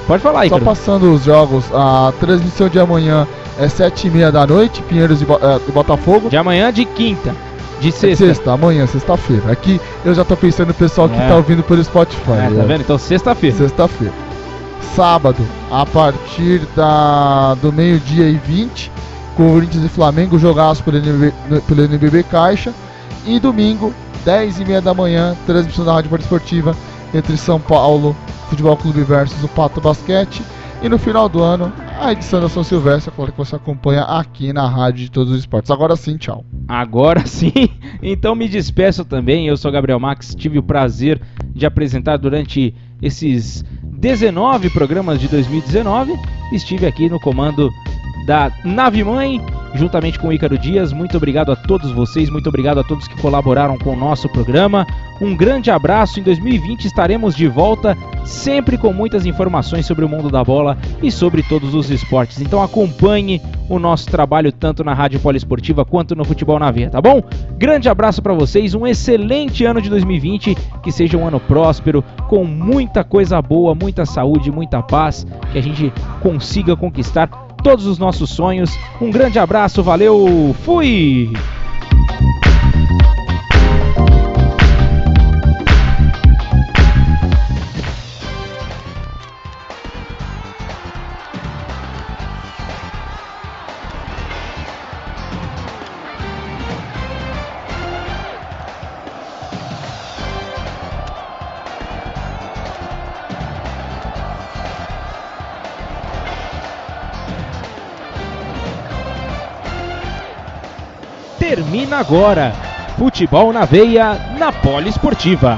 Pode falar aí, Só passando os jogos, a transmissão de amanhã é sete e meia da noite, Pinheiros e, é, Botafogo. De amanhã de quinta. De sexta. É sexta, amanhã, sexta-feira. Aqui eu já tô pensando no pessoal que é. tá ouvindo pelo Spotify. É, tá vendo? Então sexta-feira. Sexta-feira. Sábado, a partir da, do meio-dia e 20, Corinthians e Flamengo jogaço pelo NBB, pelo NBB Caixa. E domingo, 10 e meia da manhã, transmissão da Rádio Esportiva entre São Paulo Futebol Clube versus o Pato Basquete. E no final do ano, a edição da São Silvestre, que você acompanha aqui na Rádio de Todos os Esportes. Agora sim, tchau. Agora sim, então me despeço também. Eu sou Gabriel Max, tive o prazer de apresentar durante esses 19 programas de 2019. Estive aqui no comando da Nave Mãe, juntamente com o Ícaro Dias. Muito obrigado a todos vocês, muito obrigado a todos que colaboraram com o nosso programa. Um grande abraço. Em 2020 estaremos de volta, sempre com muitas informações sobre o mundo da bola e sobre todos os esportes. Então acompanhe o nosso trabalho tanto na Rádio Poliesportiva quanto no Futebol na Veia, tá bom? Grande abraço para vocês, um excelente ano de 2020, que seja um ano próspero, com muita coisa boa, muita saúde, muita paz, que a gente consiga conquistar todos os nossos sonhos. Um grande abraço, valeu, fui! Agora. Futebol na veia, na Poliesportiva.